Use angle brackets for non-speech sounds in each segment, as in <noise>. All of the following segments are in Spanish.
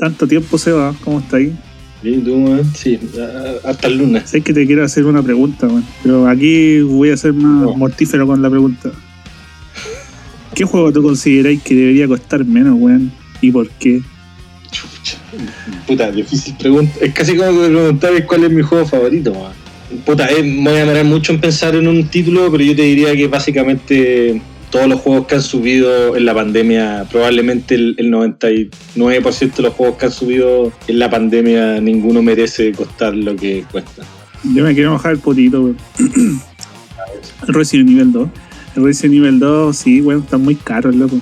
Tanto tiempo se va, ¿cómo está ahí? Bien, tú, weón? Sí, hasta el lunes. Sé que te quiero hacer una pregunta, weón. Pero aquí voy a ser más No. mortífero con la pregunta. ¿Qué juego tú consideráis que debería costar menos, weón? ¿Y por qué? Chucha. Puta, difícil pregunta. Es casi como que me cuál es mi juego favorito, weón. Puta, eh, me voy a demorar mucho en pensar en un título, pero yo te diría que básicamente todos los juegos que han subido en la pandemia, probablemente el, el 99% de los juegos que han subido en la pandemia, ninguno merece costar lo que cuesta. Yo me quiero mojar el potito, weón. El <coughs> Resident Evil 2. El Resident Evil 2, sí, weón, están muy caros, loco.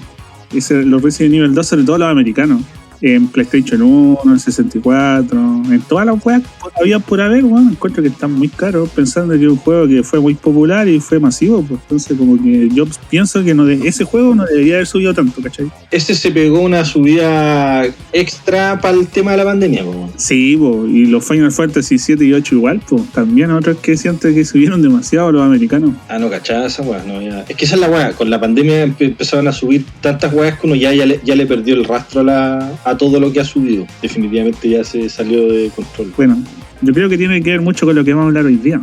Ese- los Resident Evil 2, sobre todo los americanos. En PlayStation 1, en 64, en todas las weas que había por haber, weón, encuentro que están muy caros, pensando que es un juego que fue muy popular y fue masivo, pues entonces como que yo pienso que no de- ese juego no debería haber subido tanto, ¿cachai? Este se pegó una subida extra para el tema de la pandemia, weón. Sí, po, y los Final Fantasy 7 y 8 igual, pues también otros que sienten que subieron demasiado los americanos. Ah, no, cachaba esa weá. No, ya. Es que esa es la weá. Con la pandemia empe- empezaron a subir tantas weas que uno ya, ya, le, ya le perdió el rastro a, la- a todo lo que ha subido. Definitivamente ya se salió de control. Bueno, yo creo que tiene que ver mucho con lo que vamos a hablar hoy día.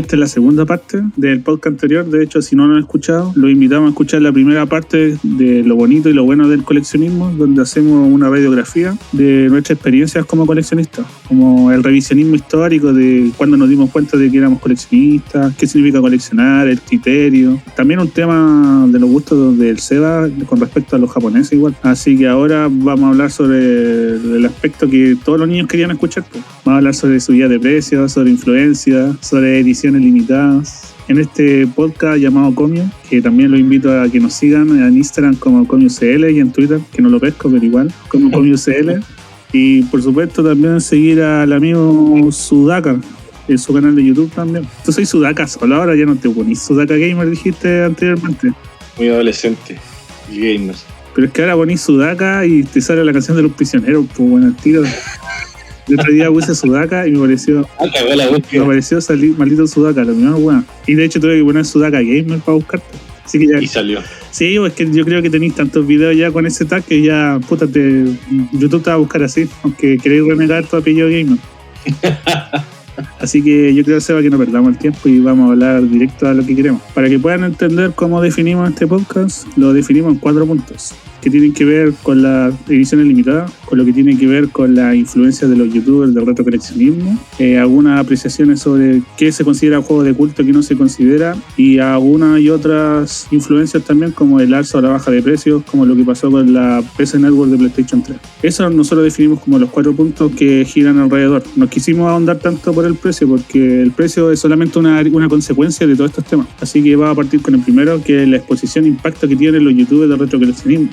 Que esta es la segunda parte del podcast anterior. De hecho, si no lo han escuchado, los invitamos a escuchar la primera parte de lo bonito y lo bueno del coleccionismo, donde hacemos una radiografía de nuestras experiencias como coleccionistas, como el revisionismo histórico de cuando nos dimos cuenta de que éramos coleccionistas, qué significa coleccionar, el criterio. También un tema de los gustos del SEBA con respecto a los japoneses igual. Así que ahora vamos a hablar sobre el aspecto que todos los niños querían escuchar. pues. Vamos a hablar sobre subida de precios, sobre influencia, sobre ediciones limitadas. En este podcast llamado Comio, que también los invito a que nos sigan en Instagram como ComioCL y en Twitter, que no lo pesco, pero igual, como <laughs> ComioCL. Y por supuesto también seguir al amigo Sudaka en su canal de YouTube también. Tú soy Sudaka solo, ahora ya no te ponís Sudaka Gamer, dijiste anteriormente. Muy adolescente. Y gamers. Pero es que ahora ponís Sudaka y te sale la canción de los prisioneros, pues bueno, tiro. <laughs> El otro día puse Sudaka y me pareció, Ah, cagó la me pareció salir maldito Sudaka, lo mismo, weón. Y de hecho tuve que poner Sudaka Gamer para buscarte. Así que ya, Y salió. sí, es que yo creo que tenéis tantos videos ya con ese tag que ya, puta, te, YouTube te va a buscar así, aunque queréis renegar tu apellido Gamer. <laughs> Así que yo creo, Seba, que no perdamos el tiempo y vamos a hablar directo a lo que queremos. Para que puedan entender cómo definimos este podcast, lo definimos en cuatro puntos. Que tienen que ver con la edición ilimitada, con lo que tiene que ver con la influencia de los youtubers del retrocoleccionismo, eh, algunas apreciaciones sobre qué se considera juego de culto, qué no se considera, y algunas y otras influencias también, como el alza o la baja de precios, como lo que pasó con la PC Network de PlayStation 3. Eso nosotros definimos como los cuatro puntos que giran alrededor. Nos quisimos ahondar tanto por el precio, porque el precio es solamente una, una consecuencia de todos estos temas. Así que vamos a partir con el primero, que es la exposición impacto que tienen los youtubers de retrocoleccionismo.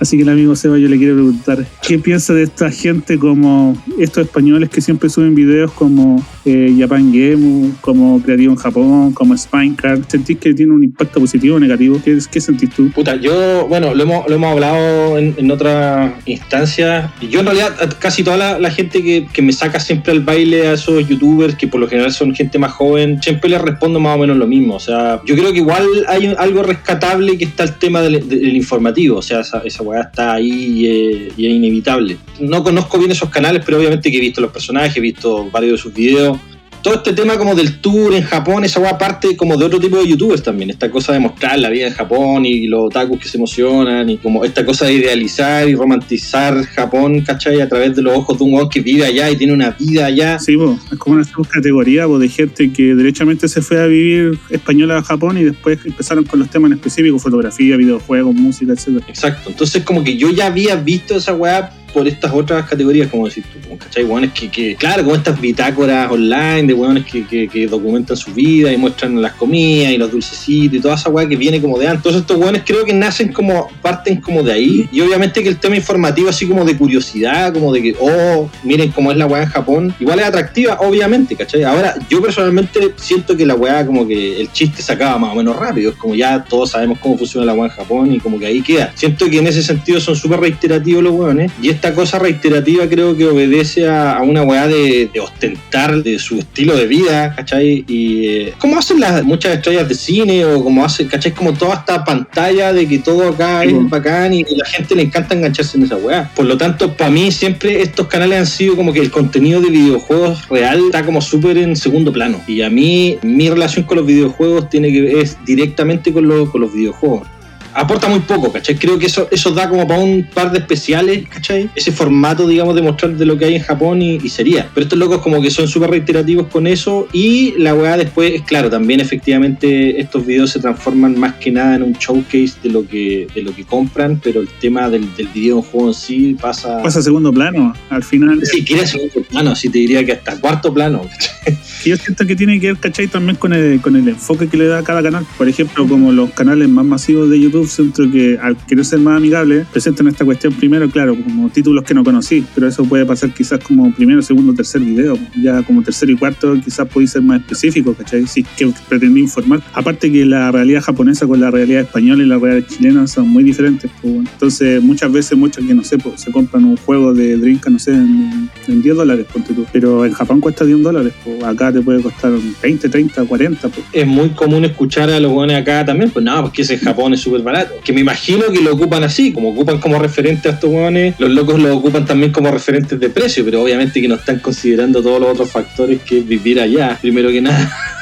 Así que el amigo Seba yo le quiero preguntar, ¿qué piensa de esta gente como estos españoles que siempre suben videos como eh, Japan Game, como Creativo en Japón, como Spinecart? ¿Sentís que tiene un impacto positivo o negativo? ¿Qué, qué sentís tú? Puta, yo, bueno, lo hemos, lo hemos hablado en, en otras instancias. Yo en realidad, casi toda la, la gente que, que me saca siempre al baile a esos youtubers, que por lo general son gente más joven, siempre les respondo más o menos lo mismo. O sea, yo creo que igual hay algo rescatable que está el tema del, del informativo. O sea, esa, esa está ahí y es inevitable. No conozco bien esos canales, pero obviamente que he visto los personajes, he visto varios de sus videos todo este tema como del tour en Japón, esa weá parte como de otro tipo de youtubers también. Esta cosa de mostrar la vida en Japón y los otakus que se emocionan y como esta cosa de idealizar y romantizar Japón, ¿cachai? A través de los ojos de un weón que vive allá y tiene una vida allá. Sí, po, es como una subcategoría po, de gente que derechamente se fue a vivir española a Japón y después empezaron con los temas en específico, fotografía, videojuegos, música, etc. Exacto. Entonces como que yo ya había visto esa weá por estas otras categorías, como decís tú, ¿cachai? Weones que, claro, como estas bitácoras online de weones que, que, documentan su vida y muestran las comidas y los dulcecitos y toda esa weá que viene como de antes. Entonces estos weones creo que nacen como, parten como de ahí. Y obviamente que el tema informativo así como de curiosidad, como de que, oh, miren cómo es la weá en Japón, igual es atractiva, obviamente, ¿cachai? Ahora, yo personalmente siento que la weá como que el chiste se acaba más o menos rápido, como ya todos sabemos cómo funciona la weá en Japón y como que ahí queda. Siento que en ese sentido son súper reiterativos los weones y esta cosa reiterativa creo que obedece a, a una weá de, de ostentar de su estilo de vida, ¿cachai? Y eh, como hacen las muchas estrellas de cine o como hacen, ¿cachai? Como toda esta pantalla de que todo acá es bacán y, y la gente le encanta engancharse en esa weá. Por lo tanto, para mí siempre estos canales han sido como que el contenido de videojuegos real está como súper en segundo plano. Y a mí, mi relación con los videojuegos tiene que ver es directamente con, lo- con los videojuegos. Aporta muy poco, ¿cachai? Creo que eso, eso da como para un par de especiales, ¿cachai? Ese formato, digamos, de mostrar de lo que hay en Japón y, y sería. Pero estos locos como que son súper reiterativos con eso y la weá después, es claro, también efectivamente estos videos se transforman más que nada en un showcase de lo que, de lo que compran, pero el tema del, del videojuego en sí pasa... Pasa a segundo plano. Al final, Si quieres segundo plano, sí te diría que hasta cuarto plano. ¿cachai? Que yo siento que tiene que ver, ¿cachai? También con el, con el enfoque que le da a cada canal. Por ejemplo, como los canales más masivos de YouTube, siento que al querer ser más amigables, presentan esta cuestión primero, claro, como títulos que no conocí, pero eso puede pasar quizás como primero, segundo, tercer video. Ya como tercero y cuarto quizás podéis ser más específico, ¿cachai? Si que pretendí informar. Aparte que la realidad japonesa con la realidad española y la realidad chilena son muy diferentes. pues. Entonces muchas veces muchos que no sé, pues, se compran un juego de Dreamcast, no sé, en, en 10 dólares, ponte tú. Pero en Japón cuesta 10 dólares, pues acá te puede costar 20, 30, 40. Pues. es muy común escuchar a los buenos acá también, pues no, porque ese Japón es súper barato. Que me imagino que lo ocupan así, como ocupan como referente a estos buenos, los locos lo ocupan también como referentes de precio, pero obviamente que no están considerando todos los otros factores que es vivir allá, primero que nada. <laughs>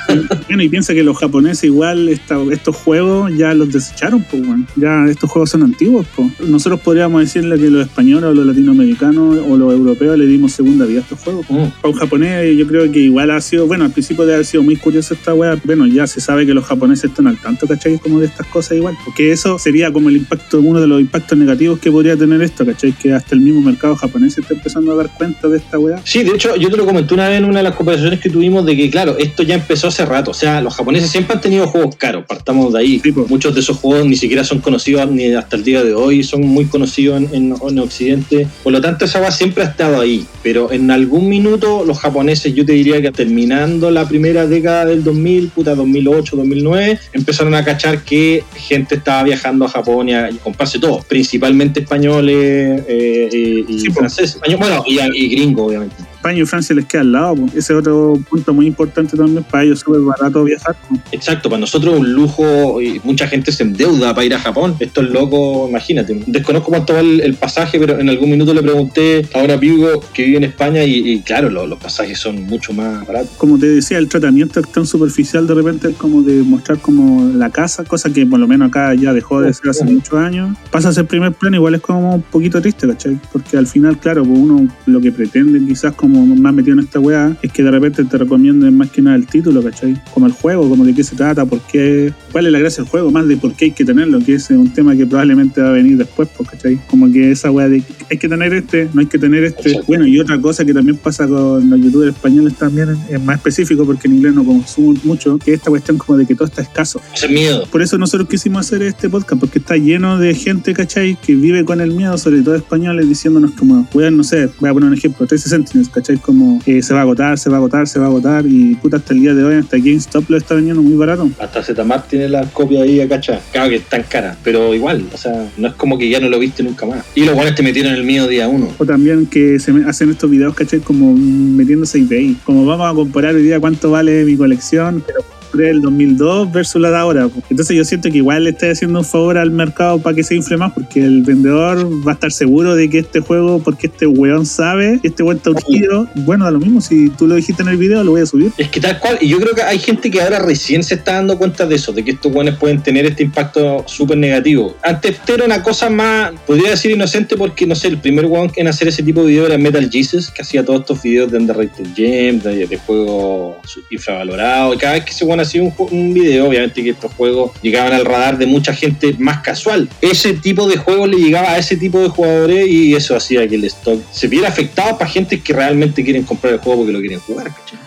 Bueno, y piensa que los japoneses igual esta- estos juegos ya los desecharon, pues bueno. Ya estos juegos son antiguos, pues. Nosotros podríamos decirle que los españoles o los latinoamericanos o los europeos le dimos segunda vida a estos juegos. Mm. Para un japonés yo creo que igual ha sido, bueno, al principio debe haber sido muy curioso esta wea, bueno, ya se sabe que los japoneses están al tanto, ¿cachai? Como de estas cosas igual, porque eso sería como el impacto, uno de los impactos negativos que podría tener esto, ¿cachai? Que hasta el mismo mercado japonés se está empezando a dar cuenta de esta wea. Sí, de hecho, yo te lo comenté una vez en una de las conversaciones que tuvimos de que, claro, esto ya empezó hace rato. O sea, los japoneses siempre han tenido juegos caros, partamos de ahí. Po. Muchos de esos juegos ni siquiera son conocidos ni hasta el día de hoy, son muy conocidos en, en- en Occidente. Por lo tanto, esa agua siempre ha estado ahí. Pero en algún minuto, los japoneses, yo te diría que terminando la primera década del 2000, puta 2008, 2009, empezaron a cachar que gente estaba viajando a Japón y a comprarse todo, principalmente españoles eh, eh, y Sí, po. franceses. Español- bueno, y, y gringos, obviamente. España y Francia les queda al lado, pues. ese es otro punto muy importante también para ellos, súper barato viajar. pues. Exacto, para nosotros es un lujo y mucha gente se endeuda para ir a Japón. Esto es loco, imagínate. Desconozco cuánto va el, el pasaje, pero en algún minuto le pregunté a un amigo que vive en España y, y claro, lo- los pasajes son mucho más baratos. como te decía, el tratamiento es tan superficial de repente es como de mostrar como la casa, cosa que por lo menos acá ya dejó de ser hace muchos años. Pasa a ser primer plano, igual es como un poquito triste, ¿cachai? Porque al final, claro, pues uno lo que pretende quizás como más metido en esta weá es que de repente te recomienden más que nada el título, ¿cachai? Como el juego, como de qué se trata, por qué, cuál es la gracia del juego, más de por qué hay que tenerlo, que es un tema que probablemente va a venir después, pues, ¿cachai? Como que esa weá de hay que tener este, no hay que tener este. Exacto. Bueno, y otra cosa que también pasa con los youtubers españoles también es más específico porque en inglés no consumo mucho, que es esta cuestión como de que todo está escaso. Ese miedo. Por eso nosotros quisimos hacer este podcast, porque está lleno de gente, ¿cachai? Que vive con el miedo, sobre todo españoles, diciéndonos como, weón, no sé, voy a poner un ejemplo, 13 Sentinels, ¿cachai? Como eh, se va a agotar, se va a agotar, se va a agotar, y puta, hasta el día de hoy, hasta GameStop lo está vendiendo muy barato. Hasta Zmart tiene la copia ahí a cachar. Claro que están caras, pero igual, o sea, no es como que ya no lo viste nunca más. Y los guanes te metieron el miedo día uno. O también que se me- hacen estos videos, ¿cachai? Como metiéndose eBay. Como vamos a comparar hoy día cuánto vale mi colección, pero compré el 2002 versus la de ahora. Entonces yo siento que igual le estoy haciendo un favor al mercado para que se infle más, porque el vendedor va a estar seguro de que este juego, porque este weón sabe, este weón está urgido, bueno, da lo mismo, si tú lo dijiste en el video, lo voy a subir. Es que tal cual, y yo creo que hay gente que ahora recién se está dando cuenta de eso, de que estos guanes pueden tener este impacto súper negativo. Antes era una cosa más, podría decir inocente, porque no sé, el primer one en hacer ese tipo de video era Metal Jesus, que hacía todos estos videos de Underrated Gems, de, de juegos infravalorados, y cada vez que ese suban así un, un video, obviamente que estos juegos llegaban al radar de mucha gente más casual. Ese tipo de juegos le llegaba a ese tipo de jugadores y eso hacía que el stock se viera afectado para gente que realmente quieren comprar el juego porque lo quieren jugar, ¿cachai?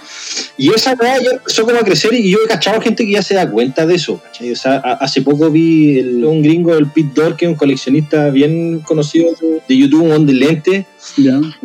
Y esa weá ya empezó como a crecer y yo he cachado gente que ya se da cuenta de eso. ¿cachai? O sea, hace poco vi el- un gringo, el Pete Dor, que es un coleccionista bien conocido de, YouTube, un de lente,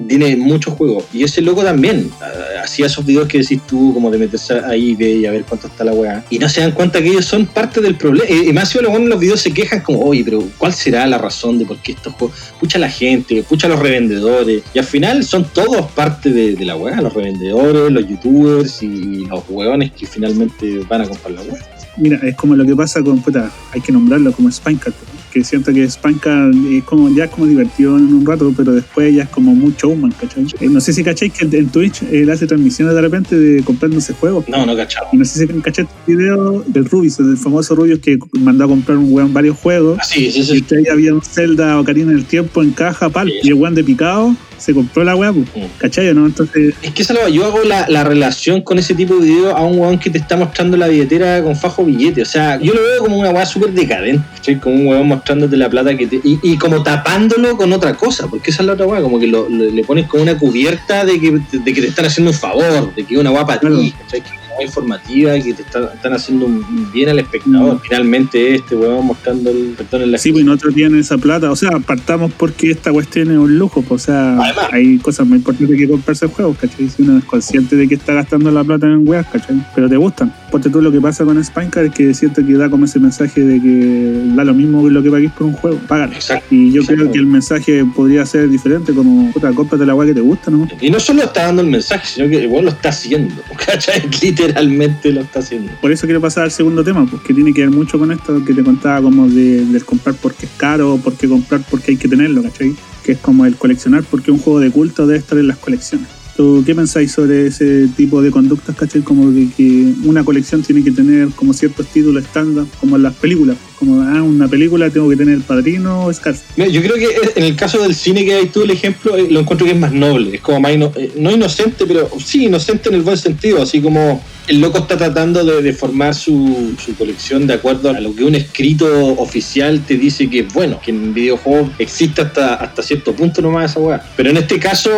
tiene muchos juegos. Y ese loco también ah, hacía esos videos que decís tú, como de meterse ahí y a ver cuánto está la weá. Y no se dan cuenta que ellos son parte del problema. Y más si en los videos se quejan como, oye, pero ¿cuál será la razón de por qué estos juegos? Pucha la gente, pucha los revendedores. Y al final son todos parte de, de la weá, los revendedores, los youtubers y los hueones que finalmente van a comprar la weá. Mira, es como lo que pasa con, puta, hay que nombrarlo como Spinecart, que siento que Spinecart es como, ya es como divertido en un rato, pero después ya es como muy showman, ¿cachai? Eh, no sé si cacháis que en Twitch él hace transmisiones de repente de comprándose juegos. No, no cachado. Y no sé si caché el video del Rubius, del famoso Rubius que mandó a comprar un weón varios juegos. Así, sí, Y sí. entre ahí había un Zelda Ocarina del Tiempo en caja, pal. Sí. Y el weón de picado se compró la weá, pues. ¿Cachai? ¿No? Entonces, Es que esa yo hago la, la relación con ese tipo de video a un weón que te está mostrando la billetera con fajo billete. O sea, yo lo veo como una weá súper decadente. ¿cachai? Como un weón mostrándote la plata que te. Y, y como tapándolo con otra cosa. Porque esa es la otra weá. Como que lo- le pones como una cubierta de que, de que te están haciendo un favor. De que es una weá para ti. ¿cachai? Weá informativa y que te está- están haciendo un bien al espectador. Mm. Finalmente, este weón mostrando el perdón en la sí, pues nosotros tienen esa plata. O sea, partamos porque esta cuestión es un lujo, pues. O sea, Además. hay cosas más importantes que comprarse juegos, ¿cachai? Si uno es consciente de que está gastando la plata en weas, ¿cachai? Pero te gustan. Porque tú lo que pasa con Spinecart es que siento que da como ese mensaje de que da lo mismo que lo que pagues por un juego. Págalo. Exacto. Y yo Exacto. creo que el mensaje podría ser diferente, como, puta, cómprate la wea que te gusta, ¿no? Y no solo está dando el mensaje, sino que weón lo está haciendo. <laughs> ¿Cachai? Literalmente lo está haciendo. Por eso quiero pasar al segundo tema, porque tiene que ver mucho con esto que te contaba como de, del comprar porque es caro, porque comprar porque hay que tenerlo, ¿cachai? Que es como el coleccionar porque un juego de culto debe estar en las colecciones. ¿Tú qué pensáis sobre ese tipo de conductas, cachai? Como de que una colección tiene que tener como ciertos títulos estándar, como en las películas. Como, ah, una película tengo que tener El Padrino o Scarface. Yo creo que en el caso del cine que hay tú el ejemplo, eh, lo encuentro que es más noble, es como más ino- eh, no inocente, pero sí inocente en el buen sentido, así como el loco está tratando de, formar su, su colección de acuerdo a lo que un escrito oficial te dice que es bueno, que en videojuegos existe hasta, hasta cierto punto nomás esa weá. Pero en este caso,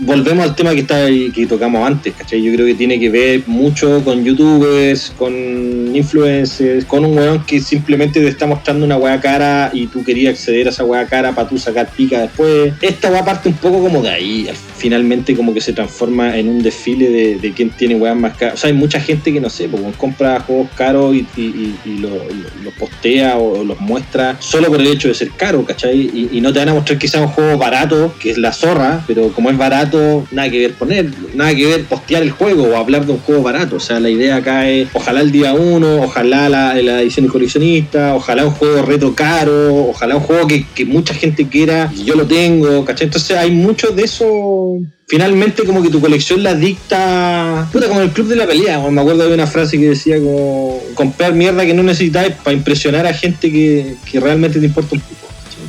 volvemos al tema que ahí- que tocamos antes, ¿cachai? Yo creo que tiene que ver mucho con youtubers, con influencers, con un weón que simplemente te está mostrando una weá cara y tú querías acceder a esa weá cara para tú sacar pica después. Esta weá parte un poco como de ahí, al- finalmente como que se transforma en un desfile de, de quién tiene weas más caras. O sea, hay mucha gente que no sé, pues compra juegos caros y, y, y- y lo- lo- los postea o los muestra solo por el hecho de ser caro, ¿cachai? Y no te van a mostrar quizás un juego barato, que es la zorra, pero como es barato, nada que ver poner, nada que ver postear el juego o hablar de un juego barato. O sea, la idea acá es ojalá el día uno, ojalá la, edición de coleccionista, ojalá un juego reto caro, ojalá un juego que, que mucha gente quiera y yo lo tengo, ¿cachai? Entonces hay mucho de eso. Finalmente como que tu colección la dicta... Puta, como el club de la pelea. Me acuerdo de una frase que decía como comprar mierda que no necesitáis para impresionar a gente que, que realmente te importa un poco.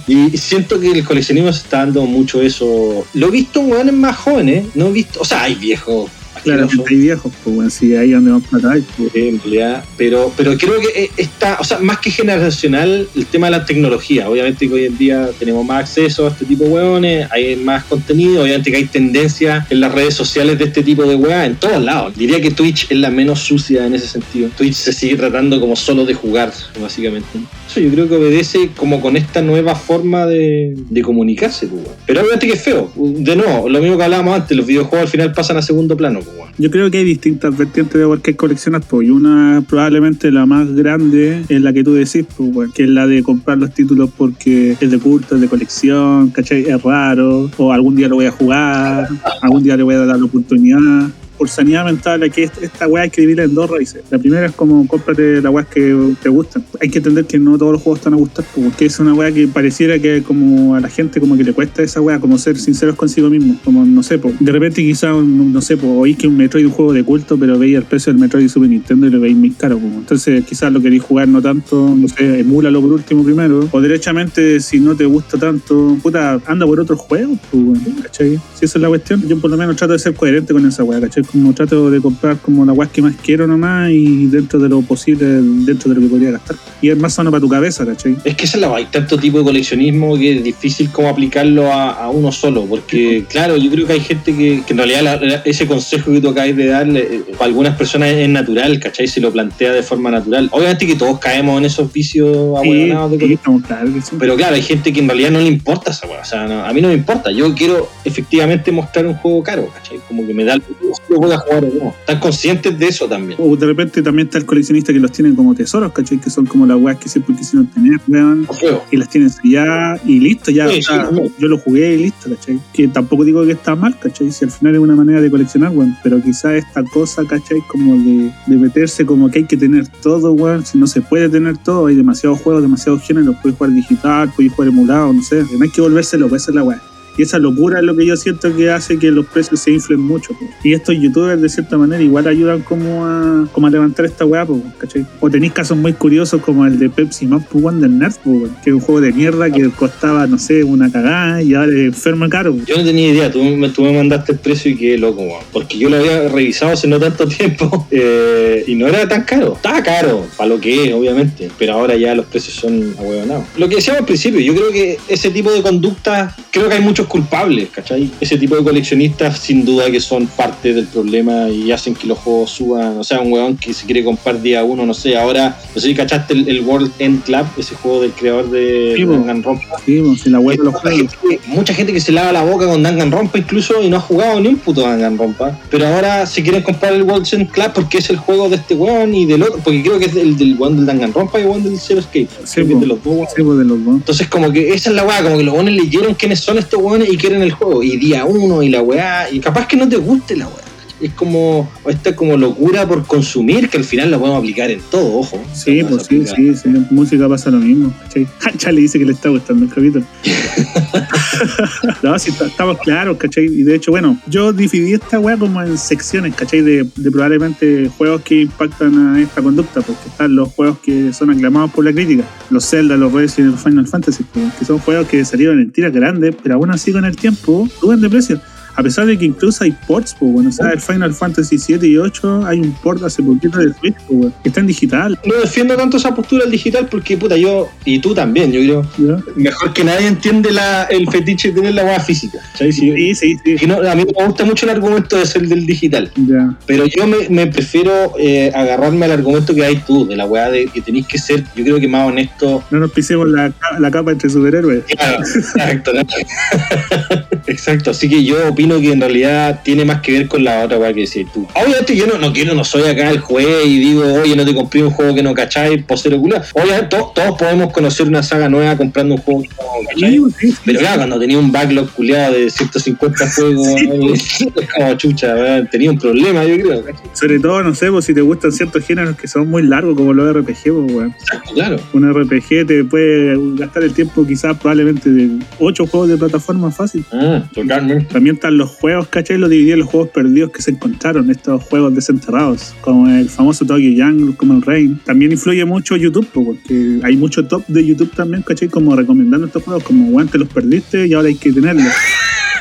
Y siento que el coleccionismo se está dando mucho eso. Lo he visto en más jóvenes, no he visto... O sea, hay viejos... Claramente hay viejos, pues bueno, si ahí donde vamos plata hay. pues. en realidad, pero, pero creo que eh, está, o sea, más que generacional, el tema de la tecnología. Obviamente que hoy en día tenemos más acceso a este tipo de hueones, hay más contenido, obviamente que hay tendencia en las redes sociales de este tipo de hueá en todos lados. Diría que Twitch es la menos sucia en ese sentido. Twitch se sigue tratando como solo de jugar, básicamente. Eso yo creo que obedece como con esta nueva forma de, de comunicarse, pues, weón. Pero obviamente que es feo. De nuevo, lo mismo que hablábamos antes, los videojuegos al final pasan a segundo plano, pues, Yo creo que hay distintas vertientes de por qué coleccionar, pues, y una probablemente la más grande es la que tú decís, pues, que es la de comprar los títulos porque es de culto, es de colección, ¿cachai? Es raro, o algún día lo voy a jugar, algún día le voy a dar la oportunidad. Por sanidad mental, aquí esta- esta weá hay que dividirla en dos raíces. La primera es como cómprate la weá que te gustan. Hay que entender que no todos los juegos están a gustar, pues, porque es una weá que pareciera que como a la gente como que le cuesta esa weá, como ser sinceros consigo mismo. Como, no sé, pues, de repente quizá, no sé, pues, oís que un Metroid es un juego de culto, pero veis el precio del Metroid de Super Nintendo y lo veis muy caro. pues. Entonces quizás lo queréis jugar no tanto, no sé, emúlalo por último primero. O derechamente, si no te gusta tanto, puta, anda por otros juegos, pues, weón, ¿cachai? Si esa es la cuestión, yo por lo menos trato de ser coherente con esa weá, ¿cachai? Como trato de comprar como la weá que más quiero nomás y dentro de lo posible, dentro de lo que podría gastar. Y es más sano para tu cabeza, ¿cachai? Es que esa es la hay tanto tipo de coleccionismo que es difícil como aplicarlo a, a uno solo, porque claro, yo creo que hay gente que, que en realidad la- la- ese consejo que tú acabas de darle, eh, para algunas personas es natural, ¿cachai? Se lo plantea de forma natural. Obviamente que todos caemos en esos vicios Sí, claro que. Pero claro, hay gente que en realidad no le importa esa. O sea, no- a mí no me importa. Yo quiero efectivamente mostrar un juego caro, ¿cachai? Como que me da el a jugar o no. Están conscientes de eso también. O de repente también está el coleccionista que los tiene como tesoros, ¿cachai? Que son como las weas que siempre quisieron tener, weón. Y las tienen ya y listo, ya. Sí, o sea, sí, sí. yo lo jugué y listo, ¿cachai? Que tampoco digo que está mal, ¿cachai? Si al final es una manera de coleccionar, weón. Pero quizás esta cosa, ¿cachai? Como de, de meterse como que hay que tener todo, weón. Si no se puede tener todo, hay demasiados juegos, demasiados géneros. Puedes jugar digital, puedes jugar emulado, no sé. No hay que volverse loco, esa es la weá. Y esa locura es lo que yo siento que hace que los precios se inflen mucho. Y estos youtubers, de cierta manera, igual ayudan como a, como a levantar esta weá, po, ¿cachai? O tenéis casos muy curiosos como el de Pepsi Man One del Nerd, po, que es un juego de mierda que costaba, no sé, una cagada y ahora es enfermo caro. Yo no tenía idea, tú me, tú me mandaste el precio y quedé loco. Porque yo lo había revisado hace no tanto <laughs> tiempo eh, y no era tan caro. Estaba caro, para lo que es, obviamente. Pero ahora ya los precios son ahueonados. Lo que decíamos al principio, yo creo que ese tipo de conductas, creo que hay muchos culpables, ¿cachai? Ese tipo de coleccionistas, sin duda que son parte del problema y hacen que los juegos suban. O sea, un weón que se quiere comprar día uno, no sé, ahora, no sé si cachaste el, el World End Club, ese juego del creador de Sí. Danganronpa. Sí, la de los Mucha juegos. gente, mucha gente que se lava la boca con Danganronpa incluso y no ha jugado ni un puto Danganronpa. Pero ahora se quieren comprar el World End Club porque es el juego de este weón y del otro, porque creo que es el del weón del Danganronpa y el weón del Zero Escape. Sí, de los dos. Sí, de los dos. Entonces como que esa es la weá, como que los weones leyeron quiénes son estos weones y quieren el juego. Y día uno y la weá, y capaz que no te guste la weá. Es como esta como locura por consumir que al final la podemos aplicar en todo, ojo. Sí, pues sí, aplicar. sí, sí, en música pasa lo mismo, ¿cachai? <laughs> Chale dice que le está gustando el capítulo. <laughs> no, sí, estamos claros, ¿cachai? Y de hecho, bueno, yo dividí esta weá como en secciones, ¿cachai? De, de probablemente juegos que impactan a esta conducta, porque están los juegos que son aclamados por la crítica, los Zelda, los Resident Evil Final Fantasy, que son juegos que salieron en tiras grandes, pero aún así con el tiempo suben de precio. A pesar de que incluso hay ports, pues, bueno, o sea, el Final Fantasy 7 y 8 hay un port hace poquito de Switch, pues, bueno, que está en digital. No defiendo tanto esa postura del digital porque, puta, yo, y tú también, yo creo, ¿ya? mejor que nadie entiende la, el fetiche de tener la hueá física. Sí, Sí, sí, sí. y no, a mí me gusta mucho el argumento de ser del digital, Ya. pero yo me, me prefiero eh, agarrarme al argumento que hay tú, de la weá de que tenéis que ser, yo creo que más honesto. No nos pisemos la, la capa entre superhéroes. Claro, <laughs> exacto, ¿no? <laughs> exacto. Así que yo opino que en realidad tiene más que ver con la otra weá que decís tú. Obviamente yo no, no quiero, no soy acá el juez y digo, oye, no te compré un juego que no cacháis, posero culo. Obviamente to- todos podemos conocer una saga nueva comprando un juego que no cacháis. Sí, sí, Pero claro, cuando tenía un backlog culiado de 150 juegos, <laughs> es como chucha, tenía un problema, yo creo. ¿cachai? Sobre todo, no sé, pues, si te gustan ciertos géneros que son muy largos, como los RPG, pues, weón. Claro. Un RPG te puede gastar el tiempo quizás probablemente de 8 juegos de plataforma fácil. Ah, totalmente. También los juegos, ¿cachai? Los dividí en los juegos perdidos que se encontraron, estos juegos desenterrados, como el famoso Tokyo Jungle, como el Rain. También influye mucho YouTube, porque hay mucho top de YouTube también, ¿cachai? Como recomendando estos juegos, como, weón, te los perdiste y ahora hay que tenerlos.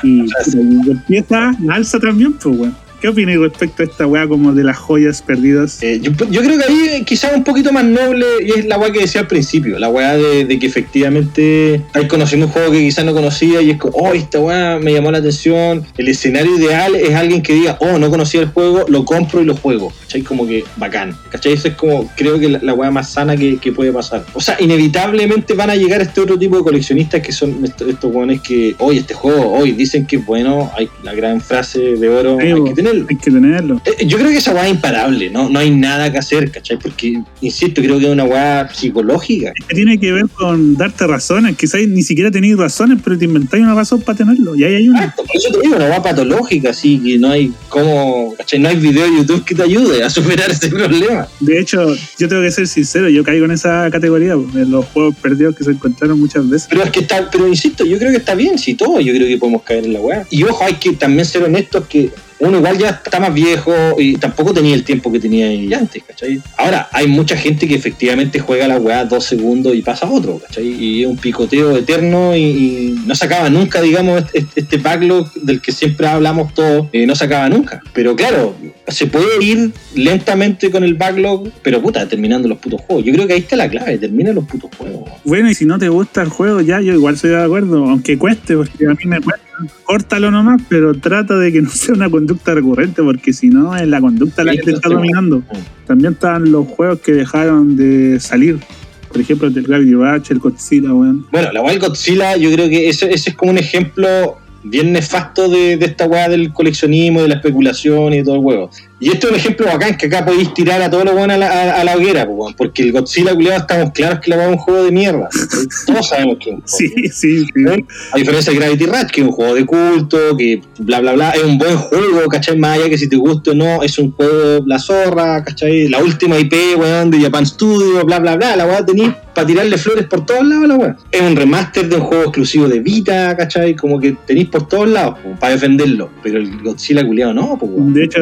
Y, <laughs> empieza, alza también, pues, weón. ¿Qué opináis respecto a esta weá como de las joyas perdidas? Eh, yo, yo creo que ahí eh, quizás un poquito más noble y es la weá que decía al principio, la weá de, de que efectivamente estáis conociendo un juego que quizás no conocía y es como, oh, esta weá me llamó la atención. El escenario ideal es alguien que diga, oh, no conocía el juego, lo compro y lo juego. ¿Cachai? Como que bacán. ¿Cachai? Eso es como, creo que la, la weá más sana que, que puede pasar. O sea, inevitablemente van a llegar este otro tipo de coleccionistas que son estos, estos weones que, hoy este juego, hoy dicen que es bueno, hay la gran frase de oro, Sí, hay que tenerlo. Hay que tenerlo. Eh, Yo creo que esa weá es imparable, ¿no? No hay nada que hacer, ¿cachai? Porque, insisto, creo que es una weá psicológica. que tiene que ver con darte razones. Quizás ni siquiera tenéis razones, pero te inventáis una razón para tenerlo. Y ahí hay una. Exacto, por eso te digo, una weá patológica, así que no hay como, ¿cachai? No hay video de YouTube que te ayude a superar ese problema. De hecho, yo tengo que ser sincero, yo caigo en esa categoría, pues, en los juegos perdidos que se encontraron muchas veces. Pero es que está, pero insisto, yo creo que está bien, si todo, yo creo que podemos caer en la weá. Y ojo, hay que también ser honestos que uno igual ya está más viejo y tampoco tenía el tiempo que tenía antes, ¿cachai? Ahora, hay mucha gente que efectivamente juega la weá dos segundos y pasa a otro, ¿cachai? Y es un picoteo eterno y, no se acaba nunca, digamos, este, este backlog del que siempre hablamos todos, eh, no se acaba nunca. Pero claro, se puede ir lentamente con el backlog, pero puta, terminando los putos juegos. Yo creo que ahí está la clave, termina los putos juegos. Bueno, y si no te gusta el juego, ya yo igual soy de acuerdo, aunque cueste, porque a mí me cuesta. Córtalo nomás, pero trata de que no <laughs> sea una conducta recurrente, porque si no, es la conducta la que te está dominando. También están los juegos que dejaron de salir. Por ejemplo, el Gravity Rush, el Godzilla, weón. Bueno, la del Godzilla, yo creo que ese, ese es como un ejemplo bien nefasto de, de esta weá del coleccionismo, de la especulación y de todo el huevo. Y esto es un ejemplo bacán que acá podéis tirar a todos los buenos a la, a, a la hoguera, porque el Godzilla culiado estamos claros que la weá es un juego de mierda. Todos sabemos que es un juego. Sí, sí, sí. A diferencia de Gravity Rush, que es un juego de culto, que bla bla bla, es un buen juego, ¿cachai? Más allá que si te gusta o no, es un juego la zorra, ¿cachai? La última IP, weón, de Japan Studio, bla bla bla, la weá tenéis para tirarle flores por todos lados, la weá. Es un remaster de un juego exclusivo de Vita, ¿cachai? Como que tenéis por todos lados, para defenderlo. Pero el Godzilla culiado no, pues weón. De hecho,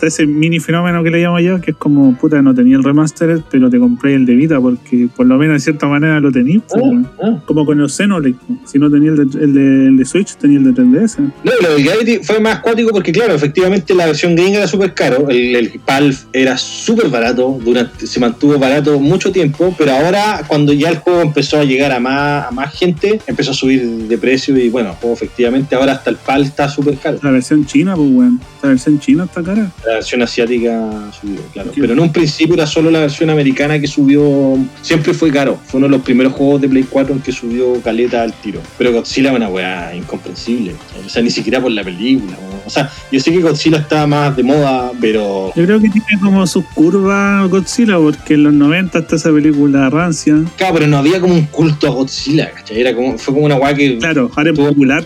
ese mini fenómeno que le llamo yo, que es como, puta, no tenía el remastered, pero te compré el de Vita, porque por lo menos de cierta manera lo tenías. pues, Ah, weón. ah. Como con los Xenoblade. pues. Si no tenía el de, el de- el de Switch, tenía el de 3DS. No, lo del Gravity fue más cuático porque, claro, efectivamente la versión gringa era súper caro. El, el PAL era súper barato, durante, se mantuvo barato mucho tiempo, pero ahora, cuando ya el juego empezó a llegar a más, a más gente, empezó a subir de precio y, bueno, el juego efectivamente ahora hasta el PAL está súper caro. La versión china, pues, weón. La versión china está cara. La versión asiática subió, claro. Pero en un principio era solo la versión americana que subió. Siempre fue caro. Fue uno de los primeros juegos de Play 4 en que subió caleta al tiro. Pero Godzilla es una weá incomprensible. O sea, ni siquiera por la película. O sea, yo sé que Godzilla está más de moda, pero. Yo creo que tiene como sus curvas Godzilla, porque en los 90 está esa película rancia. Claro, pero no había como un culto a Godzilla, ¿cachai? Era como, fue como una weá que. Claro, ahora es popular,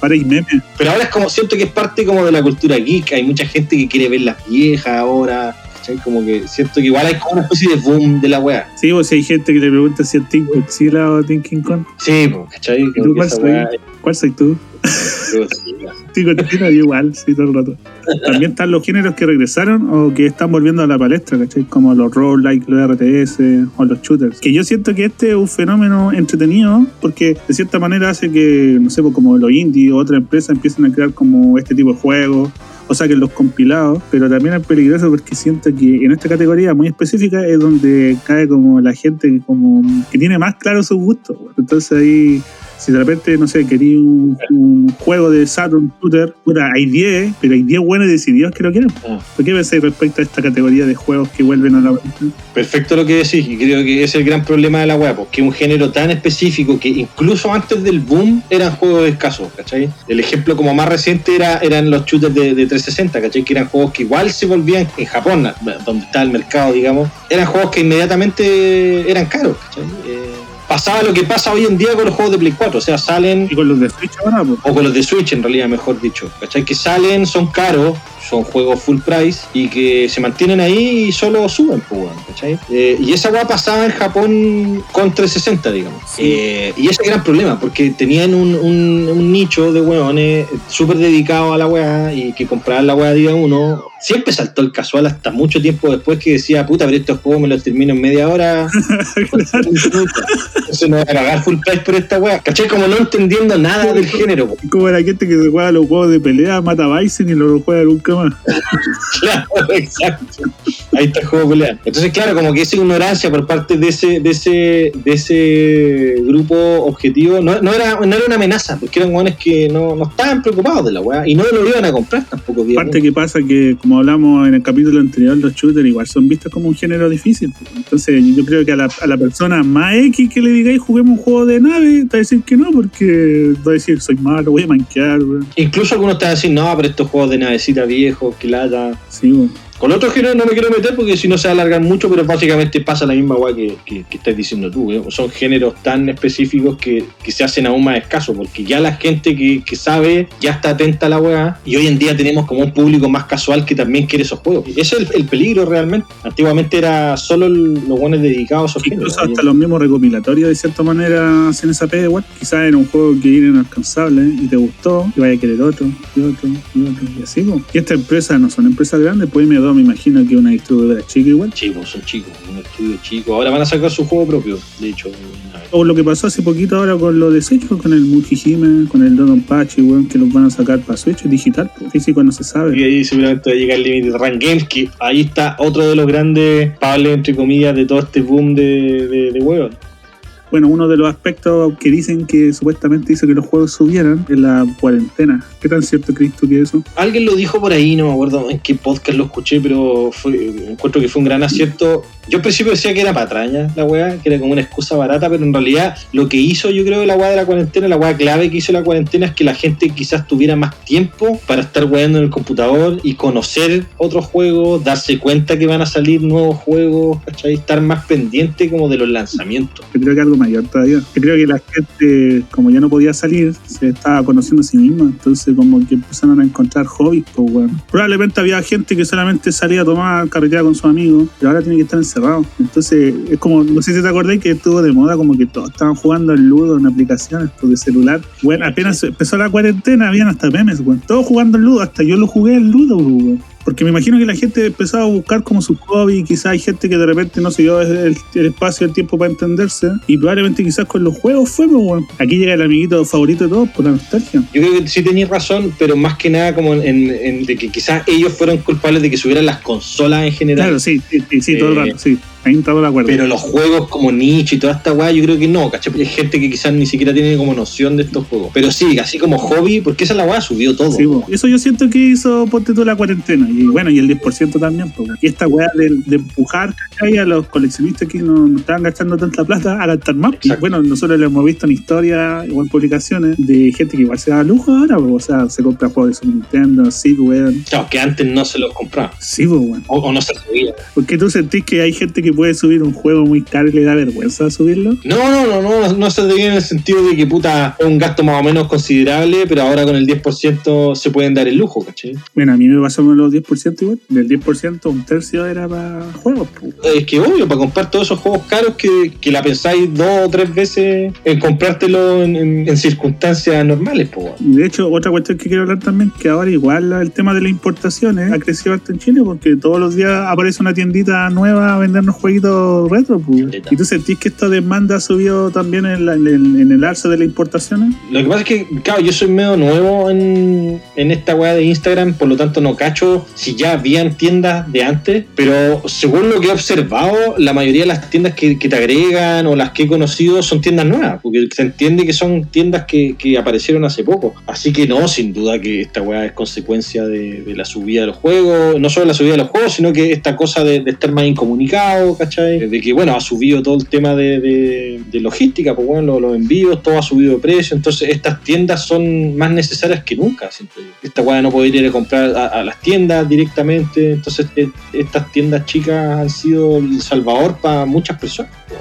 ahora hay memes. Pero ahora es como, siento que es parte como de la cultura geek. Hay mucha gente que quiere ver las viejas ahora. ¿cachai? Como que siento que igual hay como una especie de boom de la weá. Sí, pues si hay gente que le pregunta si es Team Godzilla o Team King Kong. Sí, pues, ¿cachai? ¿Y tú Como que cuál soy? weá ¿Cuál soy tú? <laughs> Godzilla. Yo igual, sí, todo el rato. También están los géneros que regresaron o que están volviendo a la palestra, ¿cachai? Como los roguelike, los RTS o los shooters. Que yo siento que este es un fenómeno entretenido porque de cierta manera hace que, no sé, pues como los indie o otras empresas empiecen a crear como este tipo de juegos o saquen los compilados, pero también es peligroso porque siento que en esta categoría muy específica es donde cae como la gente que como que tiene más claro sus gustos. güey. Entonces ahí, si de repente, no sé, quería un, un juego de Saturn shooter, puta, hay 10, pero hay 10 buenos y decididos que lo quieren. Ah. ¿Por qué pensáis respecto a esta categoría de juegos que vuelven a la? Perfecto lo que decís, y creo que es el gran problema de la web, porque es un género tan específico que incluso antes del boom eran juegos escasos, ¿cachai? El ejemplo como más reciente era, eran los shooters de, de 360, ¿cachai? Que eran juegos que igual se volvían en Japón, donde está el mercado, digamos, eran juegos que inmediatamente eran caros, ¿cachai? Eh, pasaba lo que pasa hoy en día con los juegos de Play 4, o sea, salen Y con los de Switch ahora, pues. o con los de Switch en realidad, mejor dicho. ¿Cachai? Que salen, son caros, son juegos full price y que se mantienen ahí y solo suben, pues, ¿cachai? Eh, y esa weá pasaba en Japón con 360, digamos. Sí. Eh, y ese gran problema, porque tenían un, un- un nicho de weones súper dedicado a la weá y que compraban la weá día uno. Siempre saltó el casual hasta mucho tiempo después que decía, puta, pero estos juegos me los termino en media hora. <laughs> Entonces no pagar full price por esta weá. ¿Cachai? Como no entendiendo nada del género, po. Como la gente que se juega los juegos de pelea, mata a Bison y no lo juega nunca más. <laughs> Claro, exacto. Ahí está el juego de pelea. Entonces, claro, como que esa ignorancia por parte de ese, de ese, de ese grupo objetivo no, no era, no era una amenaza, porque eran hueones que no, no estaban preocupados de la weá y no lo iban a comprar tampoco. Aparte que pasa que, como hablamos en el capítulo anterior, los shooters igual son vistos como un género difícil. Entonces yo creo que a la, a la persona más X que le digáis juguemos un juego de nave, te va a decir que no, porque va a decir soy malo, voy a manquear, weón. Incluso algunos te van a decir, no, pero estos juegos de navecita viejos, que lata. Sí, weón. Con otros géneros no me quiero meter porque si no se va a alargar mucho, pero básicamente pasa la misma weá que, estás diciendo tú. Son géneros tan específicos que, se hacen aún más escasos porque ya la gente que, sabe ya está atenta a la weá y hoy en día tenemos como un público más casual que también quiere esos juegos. Ese es el, el peligro realmente. Antiguamente era solo los buenos dedicados a esos géneros. Incluso hasta los mismos recopilatorios de cierta manera hacen esa pega igual. Quizás era un juego que era inalcanzable y te gustó y vaya a querer otro y otro y otro y así. po. Y estas empresas no son empresas grandes, pues M2 me imagino que una distribuidora chica igual. Chicos, son chicos, un estudio chico. Ahora van a sacar su juego propio, de hecho. O lo que pasó hace poquito ahora con lo de Switch, pues, con el Mujihime, con el Dodonpachi, weón, que los van a sacar para Switch digital, físico no se Y sabe. ahí seguramente va a llegar Limited Run Games, que ahí está otro de los grandes pables, entre comillas, de todo este boom de, de, de huevos. Bueno, uno de los aspectos que dicen que supuestamente dice que los juegos subieran es la cuarentena. ¿Qué tan cierto crees tú que es eso? Alguien lo dijo por ahí, no me acuerdo en qué podcast lo escuché, pero fue, encuentro que fue un gran acierto. Yo al principio decía que era patraña la weá, que era como una excusa barata, pero en realidad lo que hizo yo creo la weá de la cuarentena, la weá clave que hizo la cuarentena es que la gente quizás tuviera más tiempo para estar weando en el computador y conocer otros juegos, darse cuenta que van a salir nuevos juegos, ¿cachai? Estar más pendiente como de los lanzamientos. Yo creo que algo mayor todavía. Yo creo que la gente, como ya no podía salir, se estaba conociendo a sí misma. Entonces, como que empezaron a encontrar hobbies, pues, weón. Probablemente había gente que solamente salía a tomar carretera con sus amigos, pero ahora tiene que estar encerrado. Entonces, es como, no sé si te acordáis que estuvo de moda, como que todos estaban jugando al Ludo en aplicaciones pues, de celular. Bueno, apenas empezó la cuarentena, habían hasta memes, weón. Todos jugando al Ludo, hasta yo lo jugué al Ludo, weón. Porque me imagino que la gente empezaba a buscar como su hobby, quizás hay gente que de repente no se dio el, el espacio y el tiempo para entenderse, y probablemente quizás con los juegos fue, pues, bueno. Aquí llega el amiguito favorito de todos por la nostalgia. Yo creo que sí tenías razón, pero más que nada como en, en- de que quizás ellos fueron culpables de que subieran las consolas en general. Claro, sí, sí, sí, sí, todo el Eh, rato, sí. Ahí estaba de acuerdo. Pero los juegos como nicho y toda esta weá, yo creo que no, ¿cachai? Hay gente que quizás ni siquiera tiene como noción de estos juegos. Pero sí, así como hobby, porque esa es la weá, subió todo. Sí, po. eso yo siento que hizo ponte tú la cuarentena y bueno y el 10% también po. y esta weá de, de empujar ¿cachai? a los coleccionistas que no, no estaban gastando tanta plata a gastar más y bueno nosotros lo hemos visto en historias o en publicaciones de gente que igual se da lujo ahora po. o sea se compra juegos de Super Nintendo sí weón Claro, que antes no se los compraba. sí po, weón O, o no se subía. porque tú sentís que hay gente que puede subir un juego muy caro y le da vergüenza subirlo No, no, no, no, no se te viene en el sentido de que puta es un gasto más o menos considerable, pero ahora con el 10% se pueden dar el lujo, ¿cachai? bueno a mí me pasó con los 10% igual del 10% un tercio era para juegos po. Es que obvio, para comprar todos esos juegos caros que, que la pensáis dos o tres veces en comprártelo en, en- en circunstancias normales, pues. Y de hecho, otra cuestión que quiero hablar también, que ahora igual el tema de las importaciones ha crecido harto en Chile, porque todos los días aparece una tiendita nueva a vendernos jueguitos retro. pues. ¿Y tú sentís que esta demanda ha subido también en, la- en el, en el alza de las importaciones? Lo que pasa es que, claro, yo soy medio nuevo en, en esta weá de Instagram, por lo tanto no cacho si ya habían tiendas de antes, pero según lo que he observado, la mayoría de las tiendas que, que te agregan o las que he conocido son tiendas nuevas, porque se entiende que son tiendas que, que aparecieron hace poco. Así que no, sin duda que esta weá es consecuencia de, de la subida de los juegos, no solo la subida de los juegos, sino que esta cosa de, de estar más incomunicado, ¿cachai? De que, bueno, ha subido todo el tema de, de- de logística, pues bueno, los, los envíos, todo ha subido de precio, entonces estas tiendas son más necesarias que nunca, siento yo. Esta weá no poder ir a comprar a, a las tiendas directamente, entonces eh, estas tiendas chicas han sido el salvador para muchas personas. pues.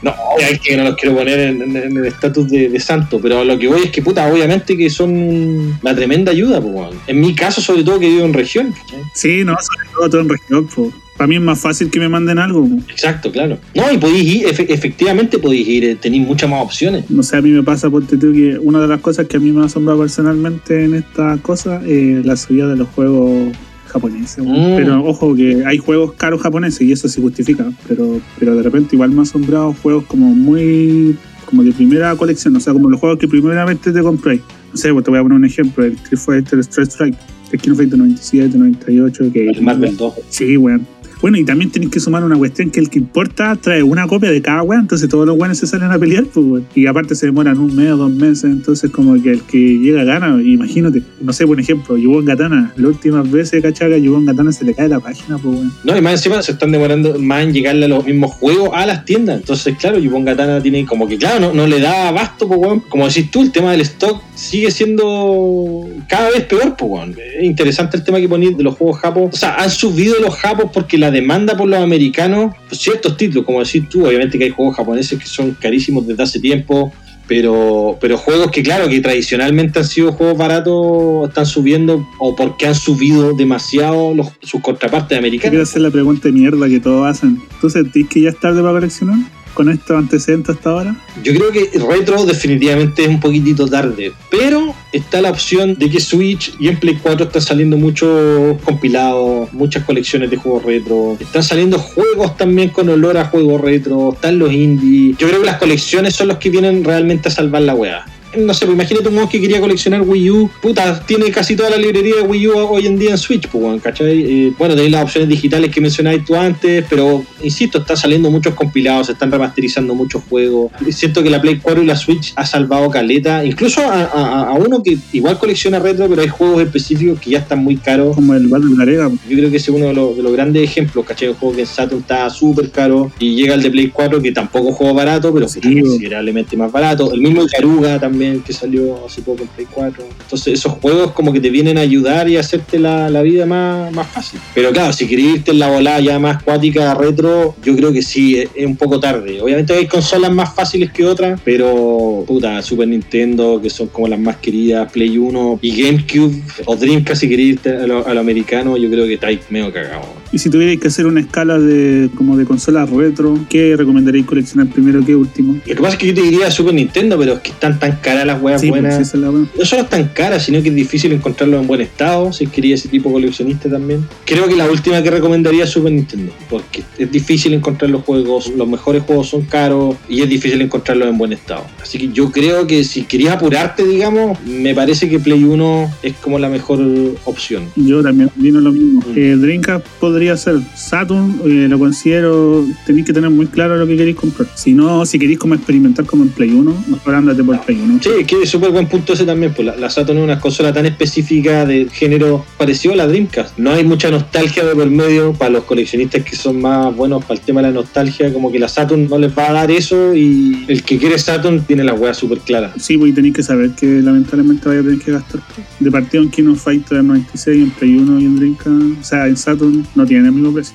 No, es que no los quiero poner en, en- en el estatus de, de santo, pero lo que voy es que, puta, obviamente que son una tremenda ayuda, pues, weón. En mi caso, sobre todo, que vivo en región, ¿cachai? Sí, no, sobre todo todo en región. pues. Para mí es más fácil que me manden algo. Exacto, claro. No, y podéis ir, efe- efectivamente podéis ir, eh, tenéis muchas más opciones. No sé, a mí me pasa, ponte tú, que una de las cosas que a mí me ha asombrado personalmente en esta cosa es la subida de los juegos japoneses. Mm. Pero ojo que hay juegos caros japoneses y eso se justifica. Pero, pero de repente igual me ha asombrado juegos como muy como de primera colección, o sea, como los juegos que primeramente te compráis. No sé, pues te voy a poner un ejemplo, el Street Fighter Strike Strike, el King of Fighters 97, 98, que El Marvel 2. Sí, weón. Bueno, y también tenéis que sumar una cuestión que el que importa trae una copia de cada weón, entonces todos los weones se salen a pelear, pues, weón. Y aparte se demoran un mes o dos meses, entonces como que el que llega gana, imagínate, no sé, por ejemplo, Yubon Gatana, las últimas veces, cachaga, Yubon Gatana se le cae la página, pues, weón. No, y más encima se están demorando más en llegarle a los mismos juegos a las tiendas. Entonces, claro, Yupon Gatana tiene como que, claro, no, no le da abasto, pues, weón. Como decís tú, el tema del stock sigue siendo cada vez peor, pues, weón. Es interesante el tema que ponís de los juegos japos. O sea, han subido los japos porque la demanda por los americanos, pues ciertos títulos, como decís tú, obviamente que hay juegos japoneses que son carísimos desde hace tiempo. Pero, pero juegos que, claro, que tradicionalmente han sido juegos baratos, están subiendo o porque han subido demasiado los, sus contrapartes Quiero americanas. hacer la pregunta de mierda que todos hacen. ¿Tú sentís que ya es tarde para coleccionar? Con estos antecedentes hasta ahora. Yo creo que retro definitivamente es un poquitito tarde, pero está la opción de que Switch y en Play 4 están saliendo muchos compilados, muchas colecciones de juegos retro, están saliendo juegos también con olor a juegos retro, están los indie. Yo creo que las colecciones son los que vienen realmente a salvar la weá. No sé, pues imagínate un weón que quería coleccionar Wii U, puta, tiene casi toda la librería de Wii U hoy en día en Switch, pues, ¿cachai? Eh, bueno, tenéis las opciones digitales que mencionabas tú antes, pero insisto, están saliendo muchos compilados, se están remasterizando muchos juegos. Siento que la Play 4 y la Switch ha salvado caleta, incluso a, a- a uno que igual colecciona retro, pero hay juegos específicos que ya están muy caros. Como el Battle Garega. Yo creo que ese es uno de los, de los grandes ejemplos, ¿cachai? Un juego que en Saturn está súper caro y llega el de Play 4 que tampoco es juego barato, pero Sí, está bo. considerablemente más barato. El mismo Caruga también que salió hace poco en Play 4. Entonces esos juegos como que te vienen a ayudar y hacerte la, la vida más, más fácil. Pero claro, si querés irte en la volada ya más cuática retro, yo creo que sí, es, un poco tarde. Obviamente hay consolas más fáciles que otras, pero puta, Super Nintendo, que son como las más queridas, Play 1 y GameCube o Dreamcast si querés irte a lo, a lo americano, yo creo que estáis medio cagado. Y si tuvierais que hacer una escala de como de consolas retro, ¿qué recomendaríais coleccionar primero que último? Lo que pasa es que yo te diría Super Nintendo, pero es que están tan caras las weas Sí, pues, buenas. esa es la. No solo es tan cara, sino que es difícil encontrarlo en buen estado, si quería ese tipo coleccionista también. Creo que la última que recomendaría es Super Nintendo, porque es difícil encontrar los juegos, los mejores juegos son caros y es difícil encontrarlos en buen estado. Así que yo creo que si querías apurarte, digamos, me parece que Play 1 es como la mejor opción. Yo también vino lo mismo. Mm. Eh, Dreamcast podría ser Saturn, eh, lo considero, tenéis que tener muy claro lo que queréis comprar. Si no, si queréis como experimentar como en Play 1, mejor ándate por Play 1. Sí, que es súper buen punto ese también, pues la, la Saturn es una consola tan específica de género parecido a la Dreamcast. No hay mucha nostalgia de por medio para los coleccionistas que son más buenos para el tema de la nostalgia, como que la Saturn no les va a dar eso y el que quiere Saturn tiene la weá súper clara. Sí, pues tenéis que saber que lamentablemente vaya a tener que gastar. De partida en Kino Fighter 96, en Play 1 y en Dreamcast, o sea, en Saturn, no